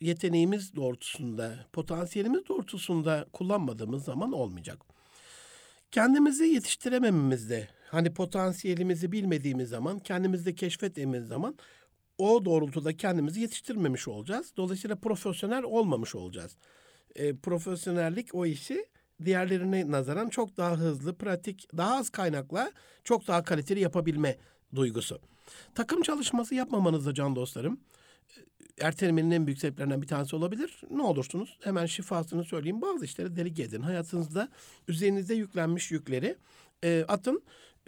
yeteneğimiz doğrultusunda, potansiyelimiz doğrultusunda kullanmadığımız zaman olmayacak. Kendimizi yetiştiremememizde, hani potansiyelimizi bilmediğimiz zaman, kendimizde keşfetmediğimiz zaman o doğrultuda kendimizi yetiştirmemiş olacağız. Dolayısıyla profesyonel olmamış olacağız. E, profesyonellik o işi diğerlerine nazaran çok daha hızlı, pratik, daha az kaynakla çok daha kaliteli yapabilme duygusu. Takım çalışması yapmamanız da can dostlarım ertelemenin en büyük sebeplerinden bir tanesi olabilir. Ne olursunuz hemen şifasını söyleyeyim. Bazı işleri delege edin. Hayatınızda üzerinize yüklenmiş yükleri e, atın.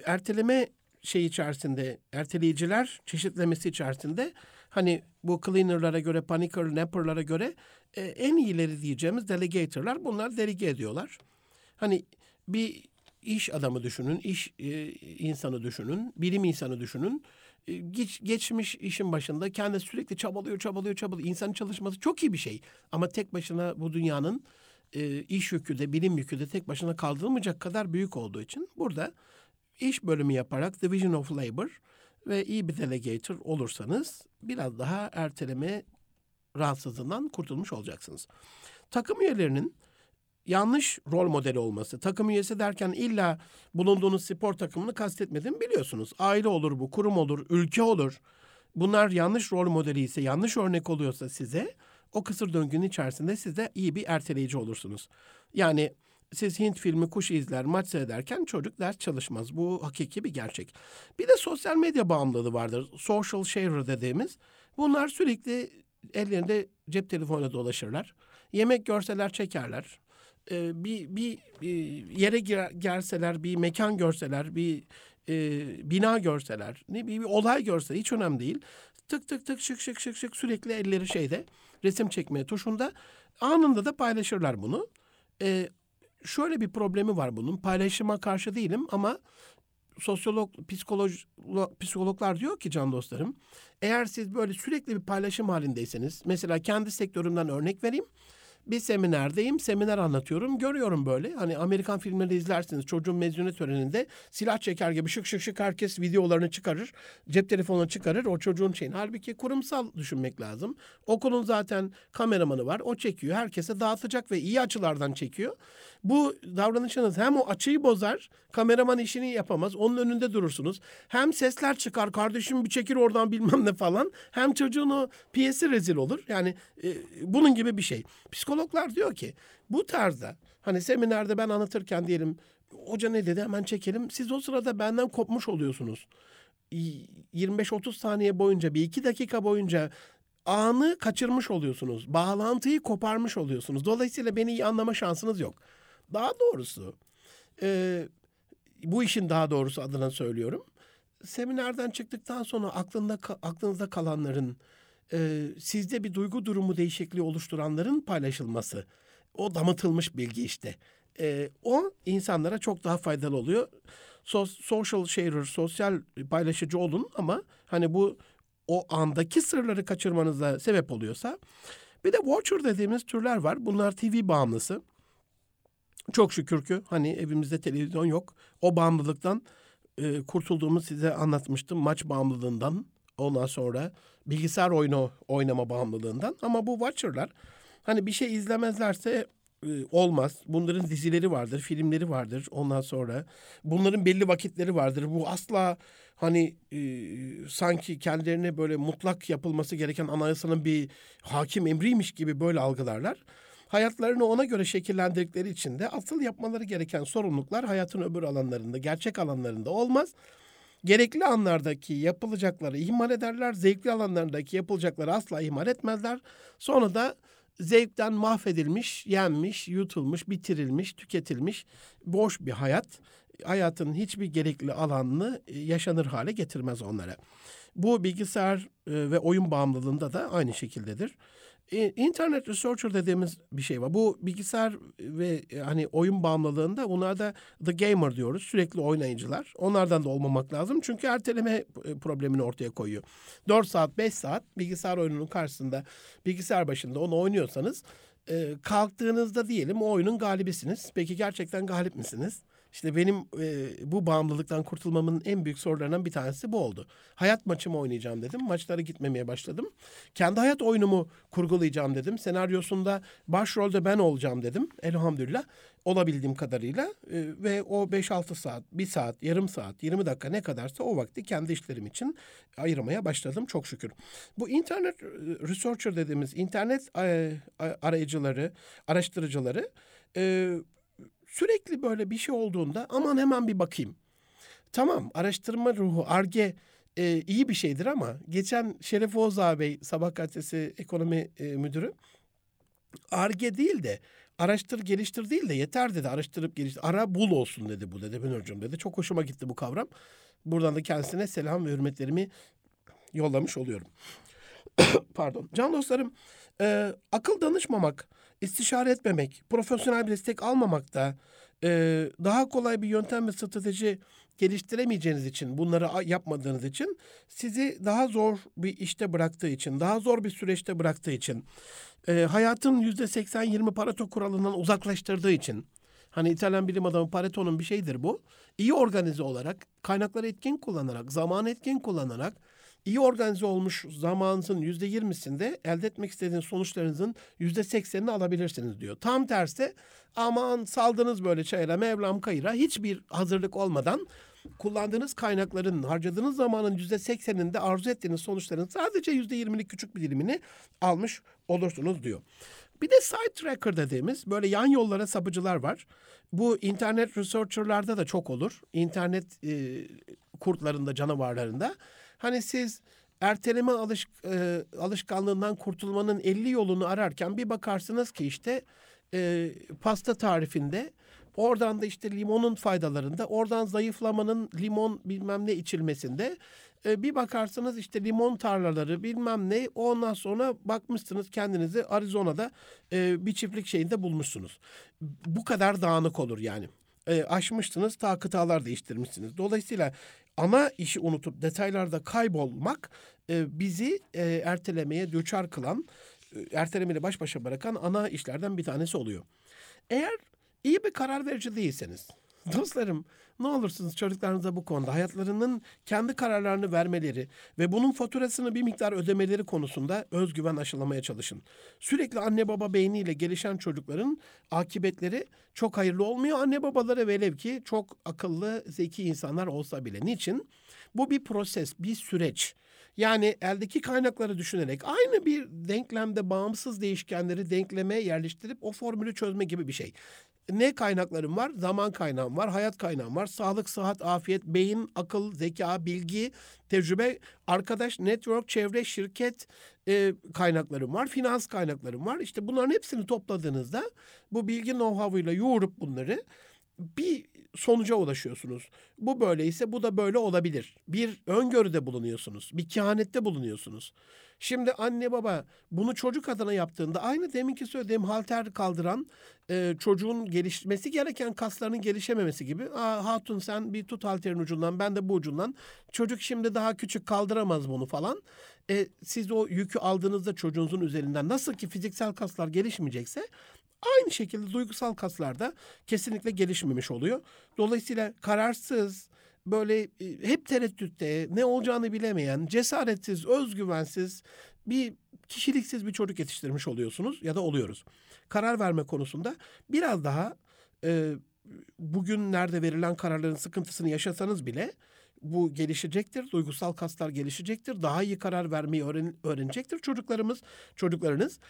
Erteleme şey içerisinde, erteleyiciler çeşitlemesi içerisinde hani bu cleaner'lara göre, panicker, napper'lara göre e, en iyileri diyeceğimiz delegator'lar bunlar delege ediyorlar. Hani bir iş adamı düşünün, iş e, insanı düşünün, bilim insanı düşünün. E, geç, geçmiş işin başında kendi sürekli çabalıyor, çabalıyor, çabalıyor. İnsanın çalışması çok iyi bir şey. Ama tek başına bu dünyanın e, iş yükü de, bilim yükü de tek başına kaldırılmayacak kadar büyük olduğu için burada iş bölümü yaparak Division of Labor ve iyi bir delegator olursanız biraz daha erteleme rahatsızlığından kurtulmuş olacaksınız. Takım üyelerinin yanlış rol modeli olması. Takım üyesi derken illa bulunduğunuz spor takımını kastetmedim biliyorsunuz. Aile olur bu, kurum olur, ülke olur. Bunlar yanlış rol modeli ise, yanlış örnek oluyorsa size o kısır döngünün içerisinde siz de iyi bir erteleyici olursunuz. Yani siz Hint filmi kuş izler, maç seyrederken çocuk ders çalışmaz. Bu hakiki bir gerçek. Bir de sosyal medya bağımlılığı vardır. Social sharer dediğimiz. Bunlar sürekli ellerinde cep telefonuyla dolaşırlar. Yemek görseler çekerler e, bir, bir, bir yere gir, gelseler, bir mekan görseler, bir e, bina görseler, ne bir, bir olay görse hiç önemli değil. Tık tık tık şık şık şık şık sürekli elleri şeyde resim çekmeye tuşunda anında da paylaşırlar bunu. E, şöyle bir problemi var bunun. Paylaşıma karşı değilim ama sosyolog, psikolog, psikologlar diyor ki can dostlarım, eğer siz böyle sürekli bir paylaşım halindeyseniz, mesela kendi sektörümden örnek vereyim bir seminerdeyim. Seminer anlatıyorum. Görüyorum böyle. Hani Amerikan filmleri izlersiniz. Çocuğun mezuniyet töreninde silah çeker gibi şık şık şık herkes videolarını çıkarır. Cep telefonunu çıkarır. O çocuğun şeyin. Halbuki kurumsal düşünmek lazım. Okulun zaten kameramanı var. O çekiyor. Herkese dağıtacak ve iyi açılardan çekiyor. Bu davranışınız hem o açıyı bozar, kameraman işini yapamaz, onun önünde durursunuz. Hem sesler çıkar, kardeşim bir çekir oradan bilmem ne falan. Hem çocuğun o piyesi rezil olur. Yani e, bunun gibi bir şey. Psikologlar diyor ki bu tarzda hani seminerde ben anlatırken diyelim hoca ne dedi hemen çekelim. Siz o sırada benden kopmuş oluyorsunuz. 25-30 saniye boyunca bir iki dakika boyunca anı kaçırmış oluyorsunuz. Bağlantıyı koparmış oluyorsunuz. Dolayısıyla beni iyi anlama şansınız yok. Daha doğrusu e, bu işin daha doğrusu adına söylüyorum. Seminerden çıktıktan sonra aklında aklınızda kalanların e, sizde bir duygu durumu değişikliği oluşturanların paylaşılması. O damıtılmış bilgi işte. E, o insanlara çok daha faydalı oluyor. So, social sharer, sosyal paylaşıcı olun ama hani bu o andaki sırları kaçırmanıza sebep oluyorsa bir de watcher dediğimiz türler var. Bunlar TV bağımlısı. Çok şükür ki hani evimizde televizyon yok. O bağımlılıktan e, kurtulduğumu size anlatmıştım. Maç bağımlılığından ondan sonra bilgisayar oyunu oynama bağımlılığından. Ama bu Watcher'lar hani bir şey izlemezlerse e, olmaz. Bunların dizileri vardır, filmleri vardır ondan sonra. Bunların belli vakitleri vardır. Bu asla hani e, sanki kendilerine böyle mutlak yapılması gereken anayasanın bir hakim emriymiş gibi böyle algılarlar hayatlarını ona göre şekillendirdikleri için de asıl yapmaları gereken sorumluluklar hayatın öbür alanlarında, gerçek alanlarında olmaz. Gerekli anlardaki yapılacakları ihmal ederler, zevkli alanlarındaki yapılacakları asla ihmal etmezler. Sonra da zevkten mahvedilmiş, yenmiş, yutulmuş, bitirilmiş, tüketilmiş boş bir hayat hayatın hiçbir gerekli alanını e, yaşanır hale getirmez onlara. Bu bilgisayar e, ve oyun bağımlılığında da aynı şekildedir. İnternet researcher dediğimiz bir şey var. Bu bilgisayar ve e, hani oyun bağımlılığında bunlarda the gamer diyoruz. Sürekli oynayıcılar. Onlardan da olmamak lazım. Çünkü erteleme e, problemini ortaya koyuyor. 4 saat 5 saat bilgisayar oyununun karşısında bilgisayar başında onu oynuyorsanız e, kalktığınızda diyelim o oyunun galibisiniz. Peki gerçekten galip misiniz? İşte benim e, bu bağımlılıktan kurtulmamın en büyük sorularından bir tanesi bu oldu. Hayat maçımı oynayacağım dedim. Maçlara gitmemeye başladım. Kendi hayat oyunumu kurgulayacağım dedim. Senaryosunda başrolde ben olacağım dedim. Elhamdülillah olabildiğim kadarıyla e, ve o 5-6 saat, 1 saat, yarım saat, 20 dakika ne kadarsa o vakti kendi işlerim için ayırmaya başladım çok şükür. Bu internet researcher dediğimiz internet arayıcıları, araştırıcıları e, sürekli böyle bir şey olduğunda aman hemen bir bakayım. Tamam araştırma ruhu, arge e, iyi bir şeydir ama geçen Şeref Oğuz Bey Sabah Gazetesi ekonomi e, müdürü arge değil de araştır geliştir değil de yeter dedi araştırıp geliştir. Ara bul olsun dedi bu dedi ben hocam dedi. Çok hoşuma gitti bu kavram. Buradan da kendisine selam ve hürmetlerimi yollamış oluyorum. Pardon. Can dostlarım e, akıl danışmamak, istişare etmemek, profesyonel bir destek almamak da e, daha kolay bir yöntem ve strateji geliştiremeyeceğiniz için, bunları yapmadığınız için sizi daha zor bir işte bıraktığı için, daha zor bir süreçte bıraktığı için, e, hayatın yüzde 80-20 Pareto kuralından uzaklaştırdığı için, hani İtalyan bilim adamı Pareto'nun bir şeydir bu, iyi organize olarak, kaynakları etkin kullanarak, zaman etkin kullanarak, iyi organize olmuş zamanınızın yüzde yirmisinde elde etmek istediğiniz sonuçlarınızın yüzde seksenini alabilirsiniz diyor. Tam tersi aman saldınız böyle çayıra mevlam kayıra hiçbir hazırlık olmadan kullandığınız kaynakların harcadığınız zamanın yüzde sekseninde arzu ettiğiniz sonuçların sadece yüzde yirmilik küçük bir dilimini almış olursunuz diyor. Bir de side tracker dediğimiz böyle yan yollara sapıcılar var. Bu internet researcher'larda da çok olur. İnternet e, kurtlarında, canavarlarında. Hani siz erteleme alış, e, alışkanlığından kurtulmanın 50 yolunu ararken bir bakarsınız ki işte e, pasta tarifinde oradan da işte limonun faydalarında oradan zayıflamanın limon bilmem ne içilmesinde e, bir bakarsınız işte limon tarlaları bilmem ne ondan sonra bakmışsınız kendinizi Arizona'da e, bir çiftlik şeyinde bulmuşsunuz. Bu kadar dağınık olur yani. E, aşmışsınız ta kıtalar değiştirmişsiniz. Dolayısıyla ana işi unutup detaylarda kaybolmak e, bizi e, ertelemeye düçar kılan, e, ertelemeyle baş başa bırakan ana işlerden bir tanesi oluyor. Eğer iyi bir karar verici değilseniz, dostlarım ne olursunuz çocuklarınıza bu konuda hayatlarının kendi kararlarını vermeleri ve bunun faturasını bir miktar ödemeleri konusunda özgüven aşılamaya çalışın. Sürekli anne baba beyniyle gelişen çocukların akıbetleri çok hayırlı olmuyor. Anne babaları velev ki çok akıllı, zeki insanlar olsa bile. Niçin? Bu bir proses, bir süreç. Yani eldeki kaynakları düşünerek aynı bir denklemde bağımsız değişkenleri denkleme yerleştirip o formülü çözme gibi bir şey ne kaynaklarım var? Zaman kaynağım var, hayat kaynağım var. Sağlık, sıhhat, afiyet, beyin, akıl, zeka, bilgi, tecrübe, arkadaş, network, çevre, şirket e, kaynaklarım var. Finans kaynaklarım var. İşte bunların hepsini topladığınızda bu bilgi know-how'uyla yoğurup bunları bir sonuca ulaşıyorsunuz. Bu böyleyse bu da böyle olabilir. Bir öngörüde bulunuyorsunuz. Bir kehanette bulunuyorsunuz. Şimdi anne baba bunu çocuk adına yaptığında aynı deminki söylediğim halter kaldıran e, çocuğun gelişmesi gereken kaslarının gelişememesi gibi. Aa, hatun sen bir tut halterin ucundan ben de bu ucundan. Çocuk şimdi daha küçük kaldıramaz bunu falan. E, siz o yükü aldığınızda çocuğunuzun üzerinden nasıl ki fiziksel kaslar gelişmeyecekse aynı şekilde duygusal kaslar da kesinlikle gelişmemiş oluyor. Dolayısıyla kararsız, böyle e, hep tereddütte, ne olacağını bilemeyen, cesaretsiz, özgüvensiz bir kişiliksiz bir çocuk yetiştirmiş oluyorsunuz ya da oluyoruz. Karar verme konusunda biraz daha e, bugünlerde verilen kararların sıkıntısını yaşasanız bile bu gelişecektir. Duygusal kaslar gelişecektir. Daha iyi karar vermeyi öğren, öğrenecektir çocuklarımız, çocuklarınız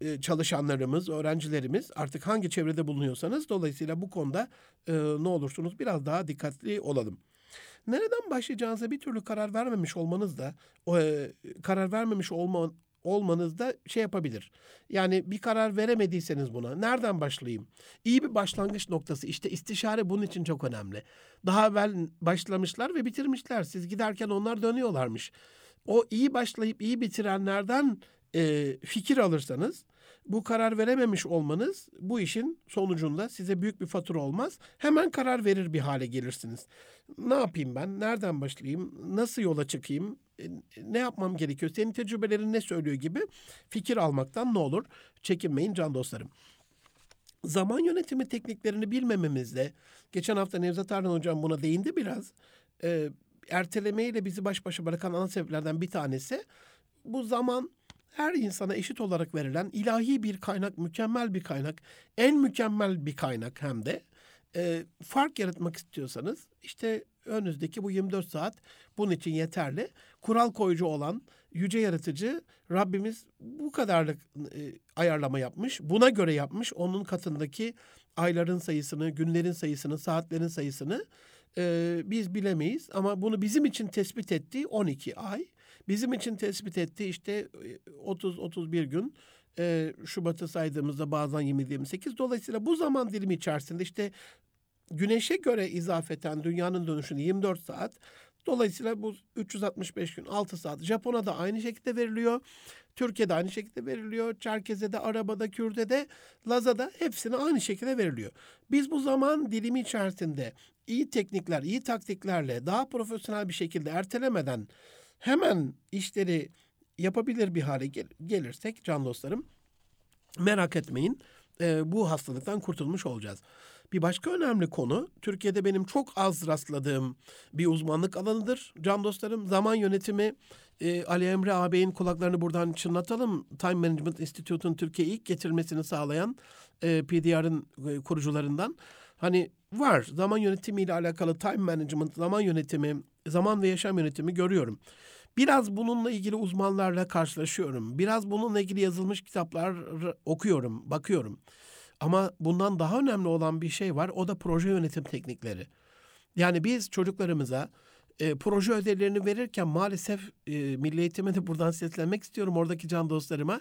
e, çalışanlarımız, öğrencilerimiz artık hangi çevrede bulunuyorsanız dolayısıyla bu konuda e, ne olursunuz biraz daha dikkatli olalım. Nereden başlayacağınıza bir türlü karar vermemiş olmanız da e, karar vermemiş olma, olmanız da şey yapabilir. Yani bir karar veremediyseniz buna nereden başlayayım? İyi bir başlangıç noktası işte istişare bunun için çok önemli. Daha evvel başlamışlar ve bitirmişler. Siz giderken onlar dönüyorlarmış. O iyi başlayıp iyi bitirenlerden e, fikir alırsanız bu karar verememiş olmanız bu işin sonucunda size büyük bir fatura olmaz. Hemen karar verir bir hale gelirsiniz. Ne yapayım ben? Nereden başlayayım? Nasıl yola çıkayım? E, ne yapmam gerekiyor? Senin tecrübelerin ne söylüyor gibi fikir almaktan ne olur? Çekinmeyin can dostlarım. zaman yönetimi tekniklerini bilmememizle, geçen hafta Nevzat Arnan Hocam buna değindi biraz, e, ertelemeyle bizi baş başa bırakan ana sebeplerden bir tanesi, bu zaman her insana eşit olarak verilen ilahi bir kaynak, mükemmel bir kaynak, en mükemmel bir kaynak hem de. E, fark yaratmak istiyorsanız işte önünüzdeki bu 24 saat bunun için yeterli. Kural koyucu olan yüce yaratıcı Rabbimiz bu kadarlık e, ayarlama yapmış. Buna göre yapmış. Onun katındaki ayların sayısını, günlerin sayısını, saatlerin sayısını e, biz bilemeyiz. Ama bunu bizim için tespit ettiği 12 ay. Bizim için tespit ettiği işte 30-31 gün. E, Şubat'ı saydığımızda bazen 20-28. Dolayısıyla bu zaman dilimi içerisinde işte güneşe göre izafeten dünyanın dönüşünü 24 saat. Dolayısıyla bu 365 gün 6 saat. Japona'da aynı şekilde veriliyor. Türkiye'de aynı şekilde veriliyor. Çerkeze'de, Araba'da, Kürde'de, Laza'da hepsine aynı şekilde veriliyor. Biz bu zaman dilimi içerisinde iyi teknikler, iyi taktiklerle daha profesyonel bir şekilde ertelemeden hemen işleri yapabilir bir hale gel- gelirsek can dostlarım merak etmeyin e, bu hastalıktan kurtulmuş olacağız. Bir başka önemli konu Türkiye'de benim çok az rastladığım bir uzmanlık alanıdır. Can dostlarım zaman yönetimi e, Ali Emre ağabeyin kulaklarını buradan çınlatalım. Time Management Institute'un Türkiye'ye ilk getirmesini sağlayan e, PDR'ın e, kurucularından. Hani var zaman yönetimiyle alakalı time management, zaman yönetimi, zaman ve yaşam yönetimi görüyorum. Biraz bununla ilgili uzmanlarla karşılaşıyorum. Biraz bununla ilgili yazılmış kitaplar okuyorum, bakıyorum. Ama bundan daha önemli olan bir şey var. O da proje yönetim teknikleri. Yani biz çocuklarımıza e, proje ödevlerini verirken maalesef e, Milli Eğitim'e de buradan seslenmek istiyorum oradaki can dostlarıma.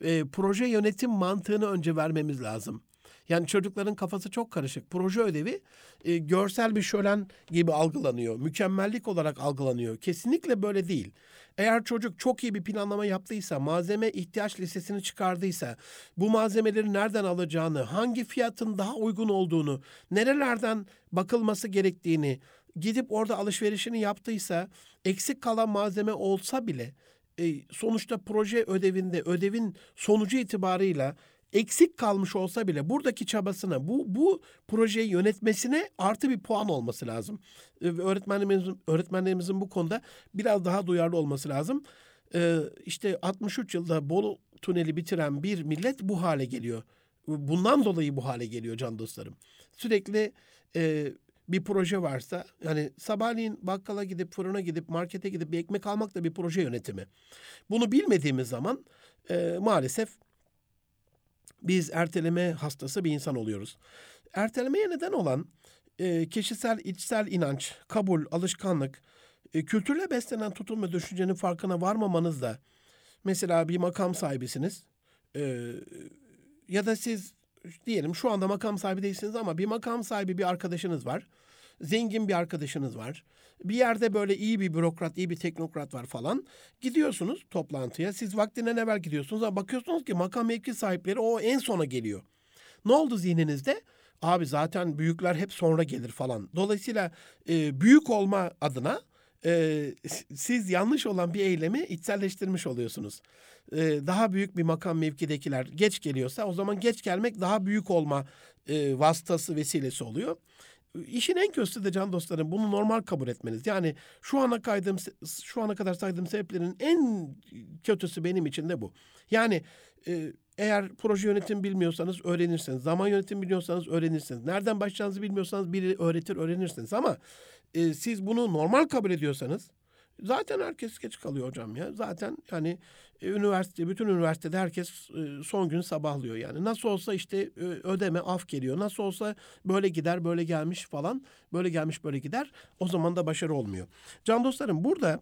E, proje yönetim mantığını önce vermemiz lazım. Yani çocukların kafası çok karışık. Proje ödevi e, görsel bir şölen gibi algılanıyor. Mükemmellik olarak algılanıyor. Kesinlikle böyle değil. Eğer çocuk çok iyi bir planlama yaptıysa, malzeme ihtiyaç listesini çıkardıysa, bu malzemeleri nereden alacağını, hangi fiyatın daha uygun olduğunu, nerelerden bakılması gerektiğini, gidip orada alışverişini yaptıysa, eksik kalan malzeme olsa bile e, sonuçta proje ödevinde, ödevin sonucu itibarıyla eksik kalmış olsa bile buradaki çabasına, bu bu projeyi yönetmesine artı bir puan olması lazım. Ee, öğretmenlerimizin, öğretmenlerimizin bu konuda biraz daha duyarlı olması lazım. Ee, işte 63 yılda Bolu Tüneli bitiren bir millet bu hale geliyor. Bundan dolayı bu hale geliyor can dostlarım. Sürekli e, bir proje varsa yani sabahleyin bakkala gidip fırına gidip markete gidip bir ekmek almak da bir proje yönetimi. Bunu bilmediğimiz zaman e, maalesef biz erteleme hastası bir insan oluyoruz. Ertelemeye neden olan e, kişisel içsel inanç, kabul, alışkanlık, e, kültürle beslenen tutum ve düşüncenin farkına varmamanız da mesela bir makam sahibisiniz e, ya da siz diyelim şu anda makam sahibi değilsiniz ama bir makam sahibi bir arkadaşınız var. Zengin bir arkadaşınız var. Bir yerde böyle iyi bir bürokrat, iyi bir teknokrat var falan. Gidiyorsunuz toplantıya. Siz vaktinden evvel gidiyorsunuz ama bakıyorsunuz ki makam mevki sahipleri o en sona geliyor. Ne oldu zihninizde? Abi zaten büyükler hep sonra gelir falan. Dolayısıyla e, büyük olma adına e, siz yanlış olan bir eylemi içselleştirmiş oluyorsunuz. E, daha büyük bir makam mevkidekiler geç geliyorsa o zaman geç gelmek daha büyük olma e, vasıtası vesilesi oluyor. İşin en kötüsü de can dostlarım bunu normal kabul etmeniz. Yani şu ana kaydığım şu ana kadar saydığım sebeplerin en kötüsü benim için de bu. Yani e, eğer proje yönetim bilmiyorsanız öğrenirsiniz. Zaman yönetim biliyorsanız öğrenirsiniz. Nereden başlayacağınızı bilmiyorsanız biri öğretir öğrenirsiniz. Ama e, siz bunu normal kabul ediyorsanız Zaten herkes geç kalıyor hocam ya. Zaten yani e, üniversite, bütün üniversitede herkes e, son gün sabahlıyor yani. Nasıl olsa işte e, ödeme af geliyor. Nasıl olsa böyle gider, böyle gelmiş falan. Böyle gelmiş, böyle gider. O zaman da başarı olmuyor. Can dostlarım burada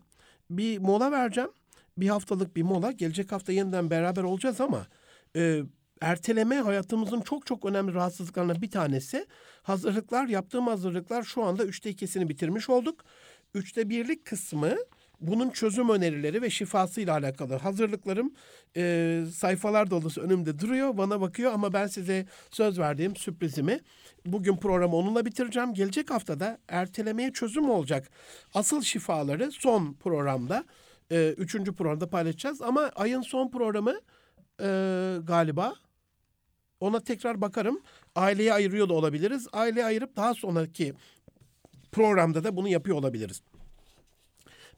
bir mola vereceğim. Bir haftalık bir mola. Gelecek hafta yeniden beraber olacağız ama e, erteleme hayatımızın çok çok önemli rahatsızlıklarından bir tanesi. Hazırlıklar, yaptığım hazırlıklar şu anda üçte ikisini bitirmiş olduk. Üçte birlik kısmı bunun çözüm önerileri ve şifasıyla alakalı hazırlıklarım e, sayfalar dolusu önümde duruyor. Bana bakıyor ama ben size söz verdiğim sürprizimi bugün programı onunla bitireceğim. Gelecek haftada ertelemeye çözüm olacak asıl şifaları son programda, e, üçüncü programda paylaşacağız. Ama ayın son programı e, galiba Ona tekrar bakarım. Aileye ayırıyor da olabiliriz. Aileye ayırıp daha sonraki programda da bunu yapıyor olabiliriz.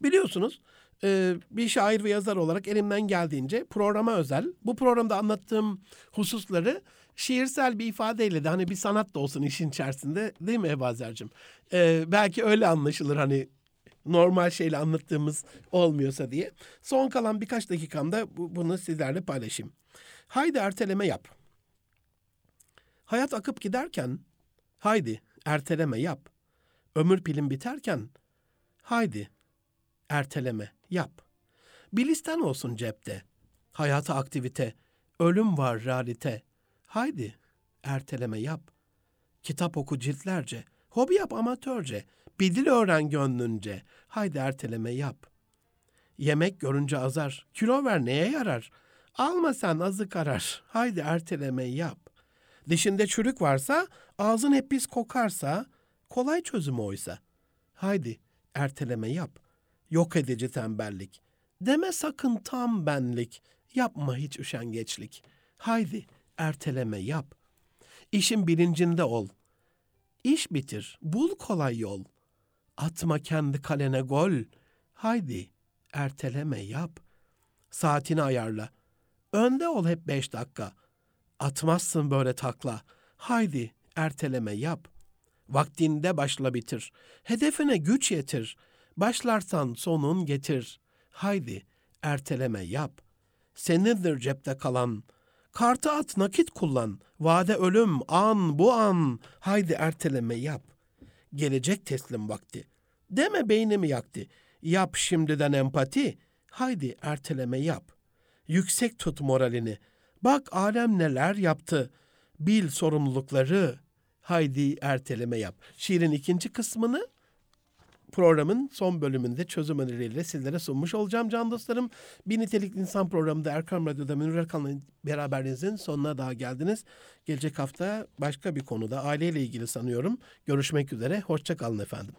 Biliyorsunuz e, bir şair ve yazar olarak elimden geldiğince programa özel bu programda anlattığım hususları şiirsel bir ifadeyle de hani bir sanat da olsun işin içerisinde değil mi Ebazer'cim? E, belki öyle anlaşılır hani normal şeyle anlattığımız olmuyorsa diye. Son kalan birkaç dakikamda bu, bunu sizlerle paylaşayım. Haydi erteleme yap. Hayat akıp giderken haydi erteleme yap. Ömür pilin biterken haydi erteleme yap. Bir listen olsun cepte. Hayata aktivite. Ölüm var realite. Haydi erteleme yap. Kitap oku ciltlerce. Hobi yap amatörce. Bir dil öğren gönlünce. Haydi erteleme yap. Yemek görünce azar. Kilo ver neye yarar? Alma sen azı karar. Haydi erteleme yap. Dişinde çürük varsa, ağzın hep pis kokarsa, kolay çözüm oysa. Haydi erteleme yap. Yok edici tembellik. Deme sakın tam benlik. Yapma hiç üşengeçlik. Haydi erteleme yap. İşin bilincinde ol. İş bitir, bul kolay yol. Atma kendi kalene gol. Haydi erteleme yap. Saatini ayarla. Önde ol hep beş dakika. Atmazsın böyle takla. Haydi erteleme yap. Vaktinde başla bitir. Hedefine güç yetir. Başlarsan sonun getir. Haydi erteleme yap. Senindir cepte kalan. Kartı at nakit kullan. Vade ölüm an bu an. Haydi erteleme yap. Gelecek teslim vakti. Deme beynimi yaktı. Yap şimdiden empati. Haydi erteleme yap. Yüksek tut moralini. Bak alem neler yaptı. Bil sorumlulukları. Haydi erteleme yap. Şiirin ikinci kısmını programın son bölümünde çözüm önerileriyle sizlere sunmuş olacağım can dostlarım. Bir Nitelikli İnsan programında Erkam Radyo'da Münir Erkan'la beraberliğinizin sonuna daha geldiniz. Gelecek hafta başka bir konuda aileyle ilgili sanıyorum. Görüşmek üzere. Hoşçakalın efendim.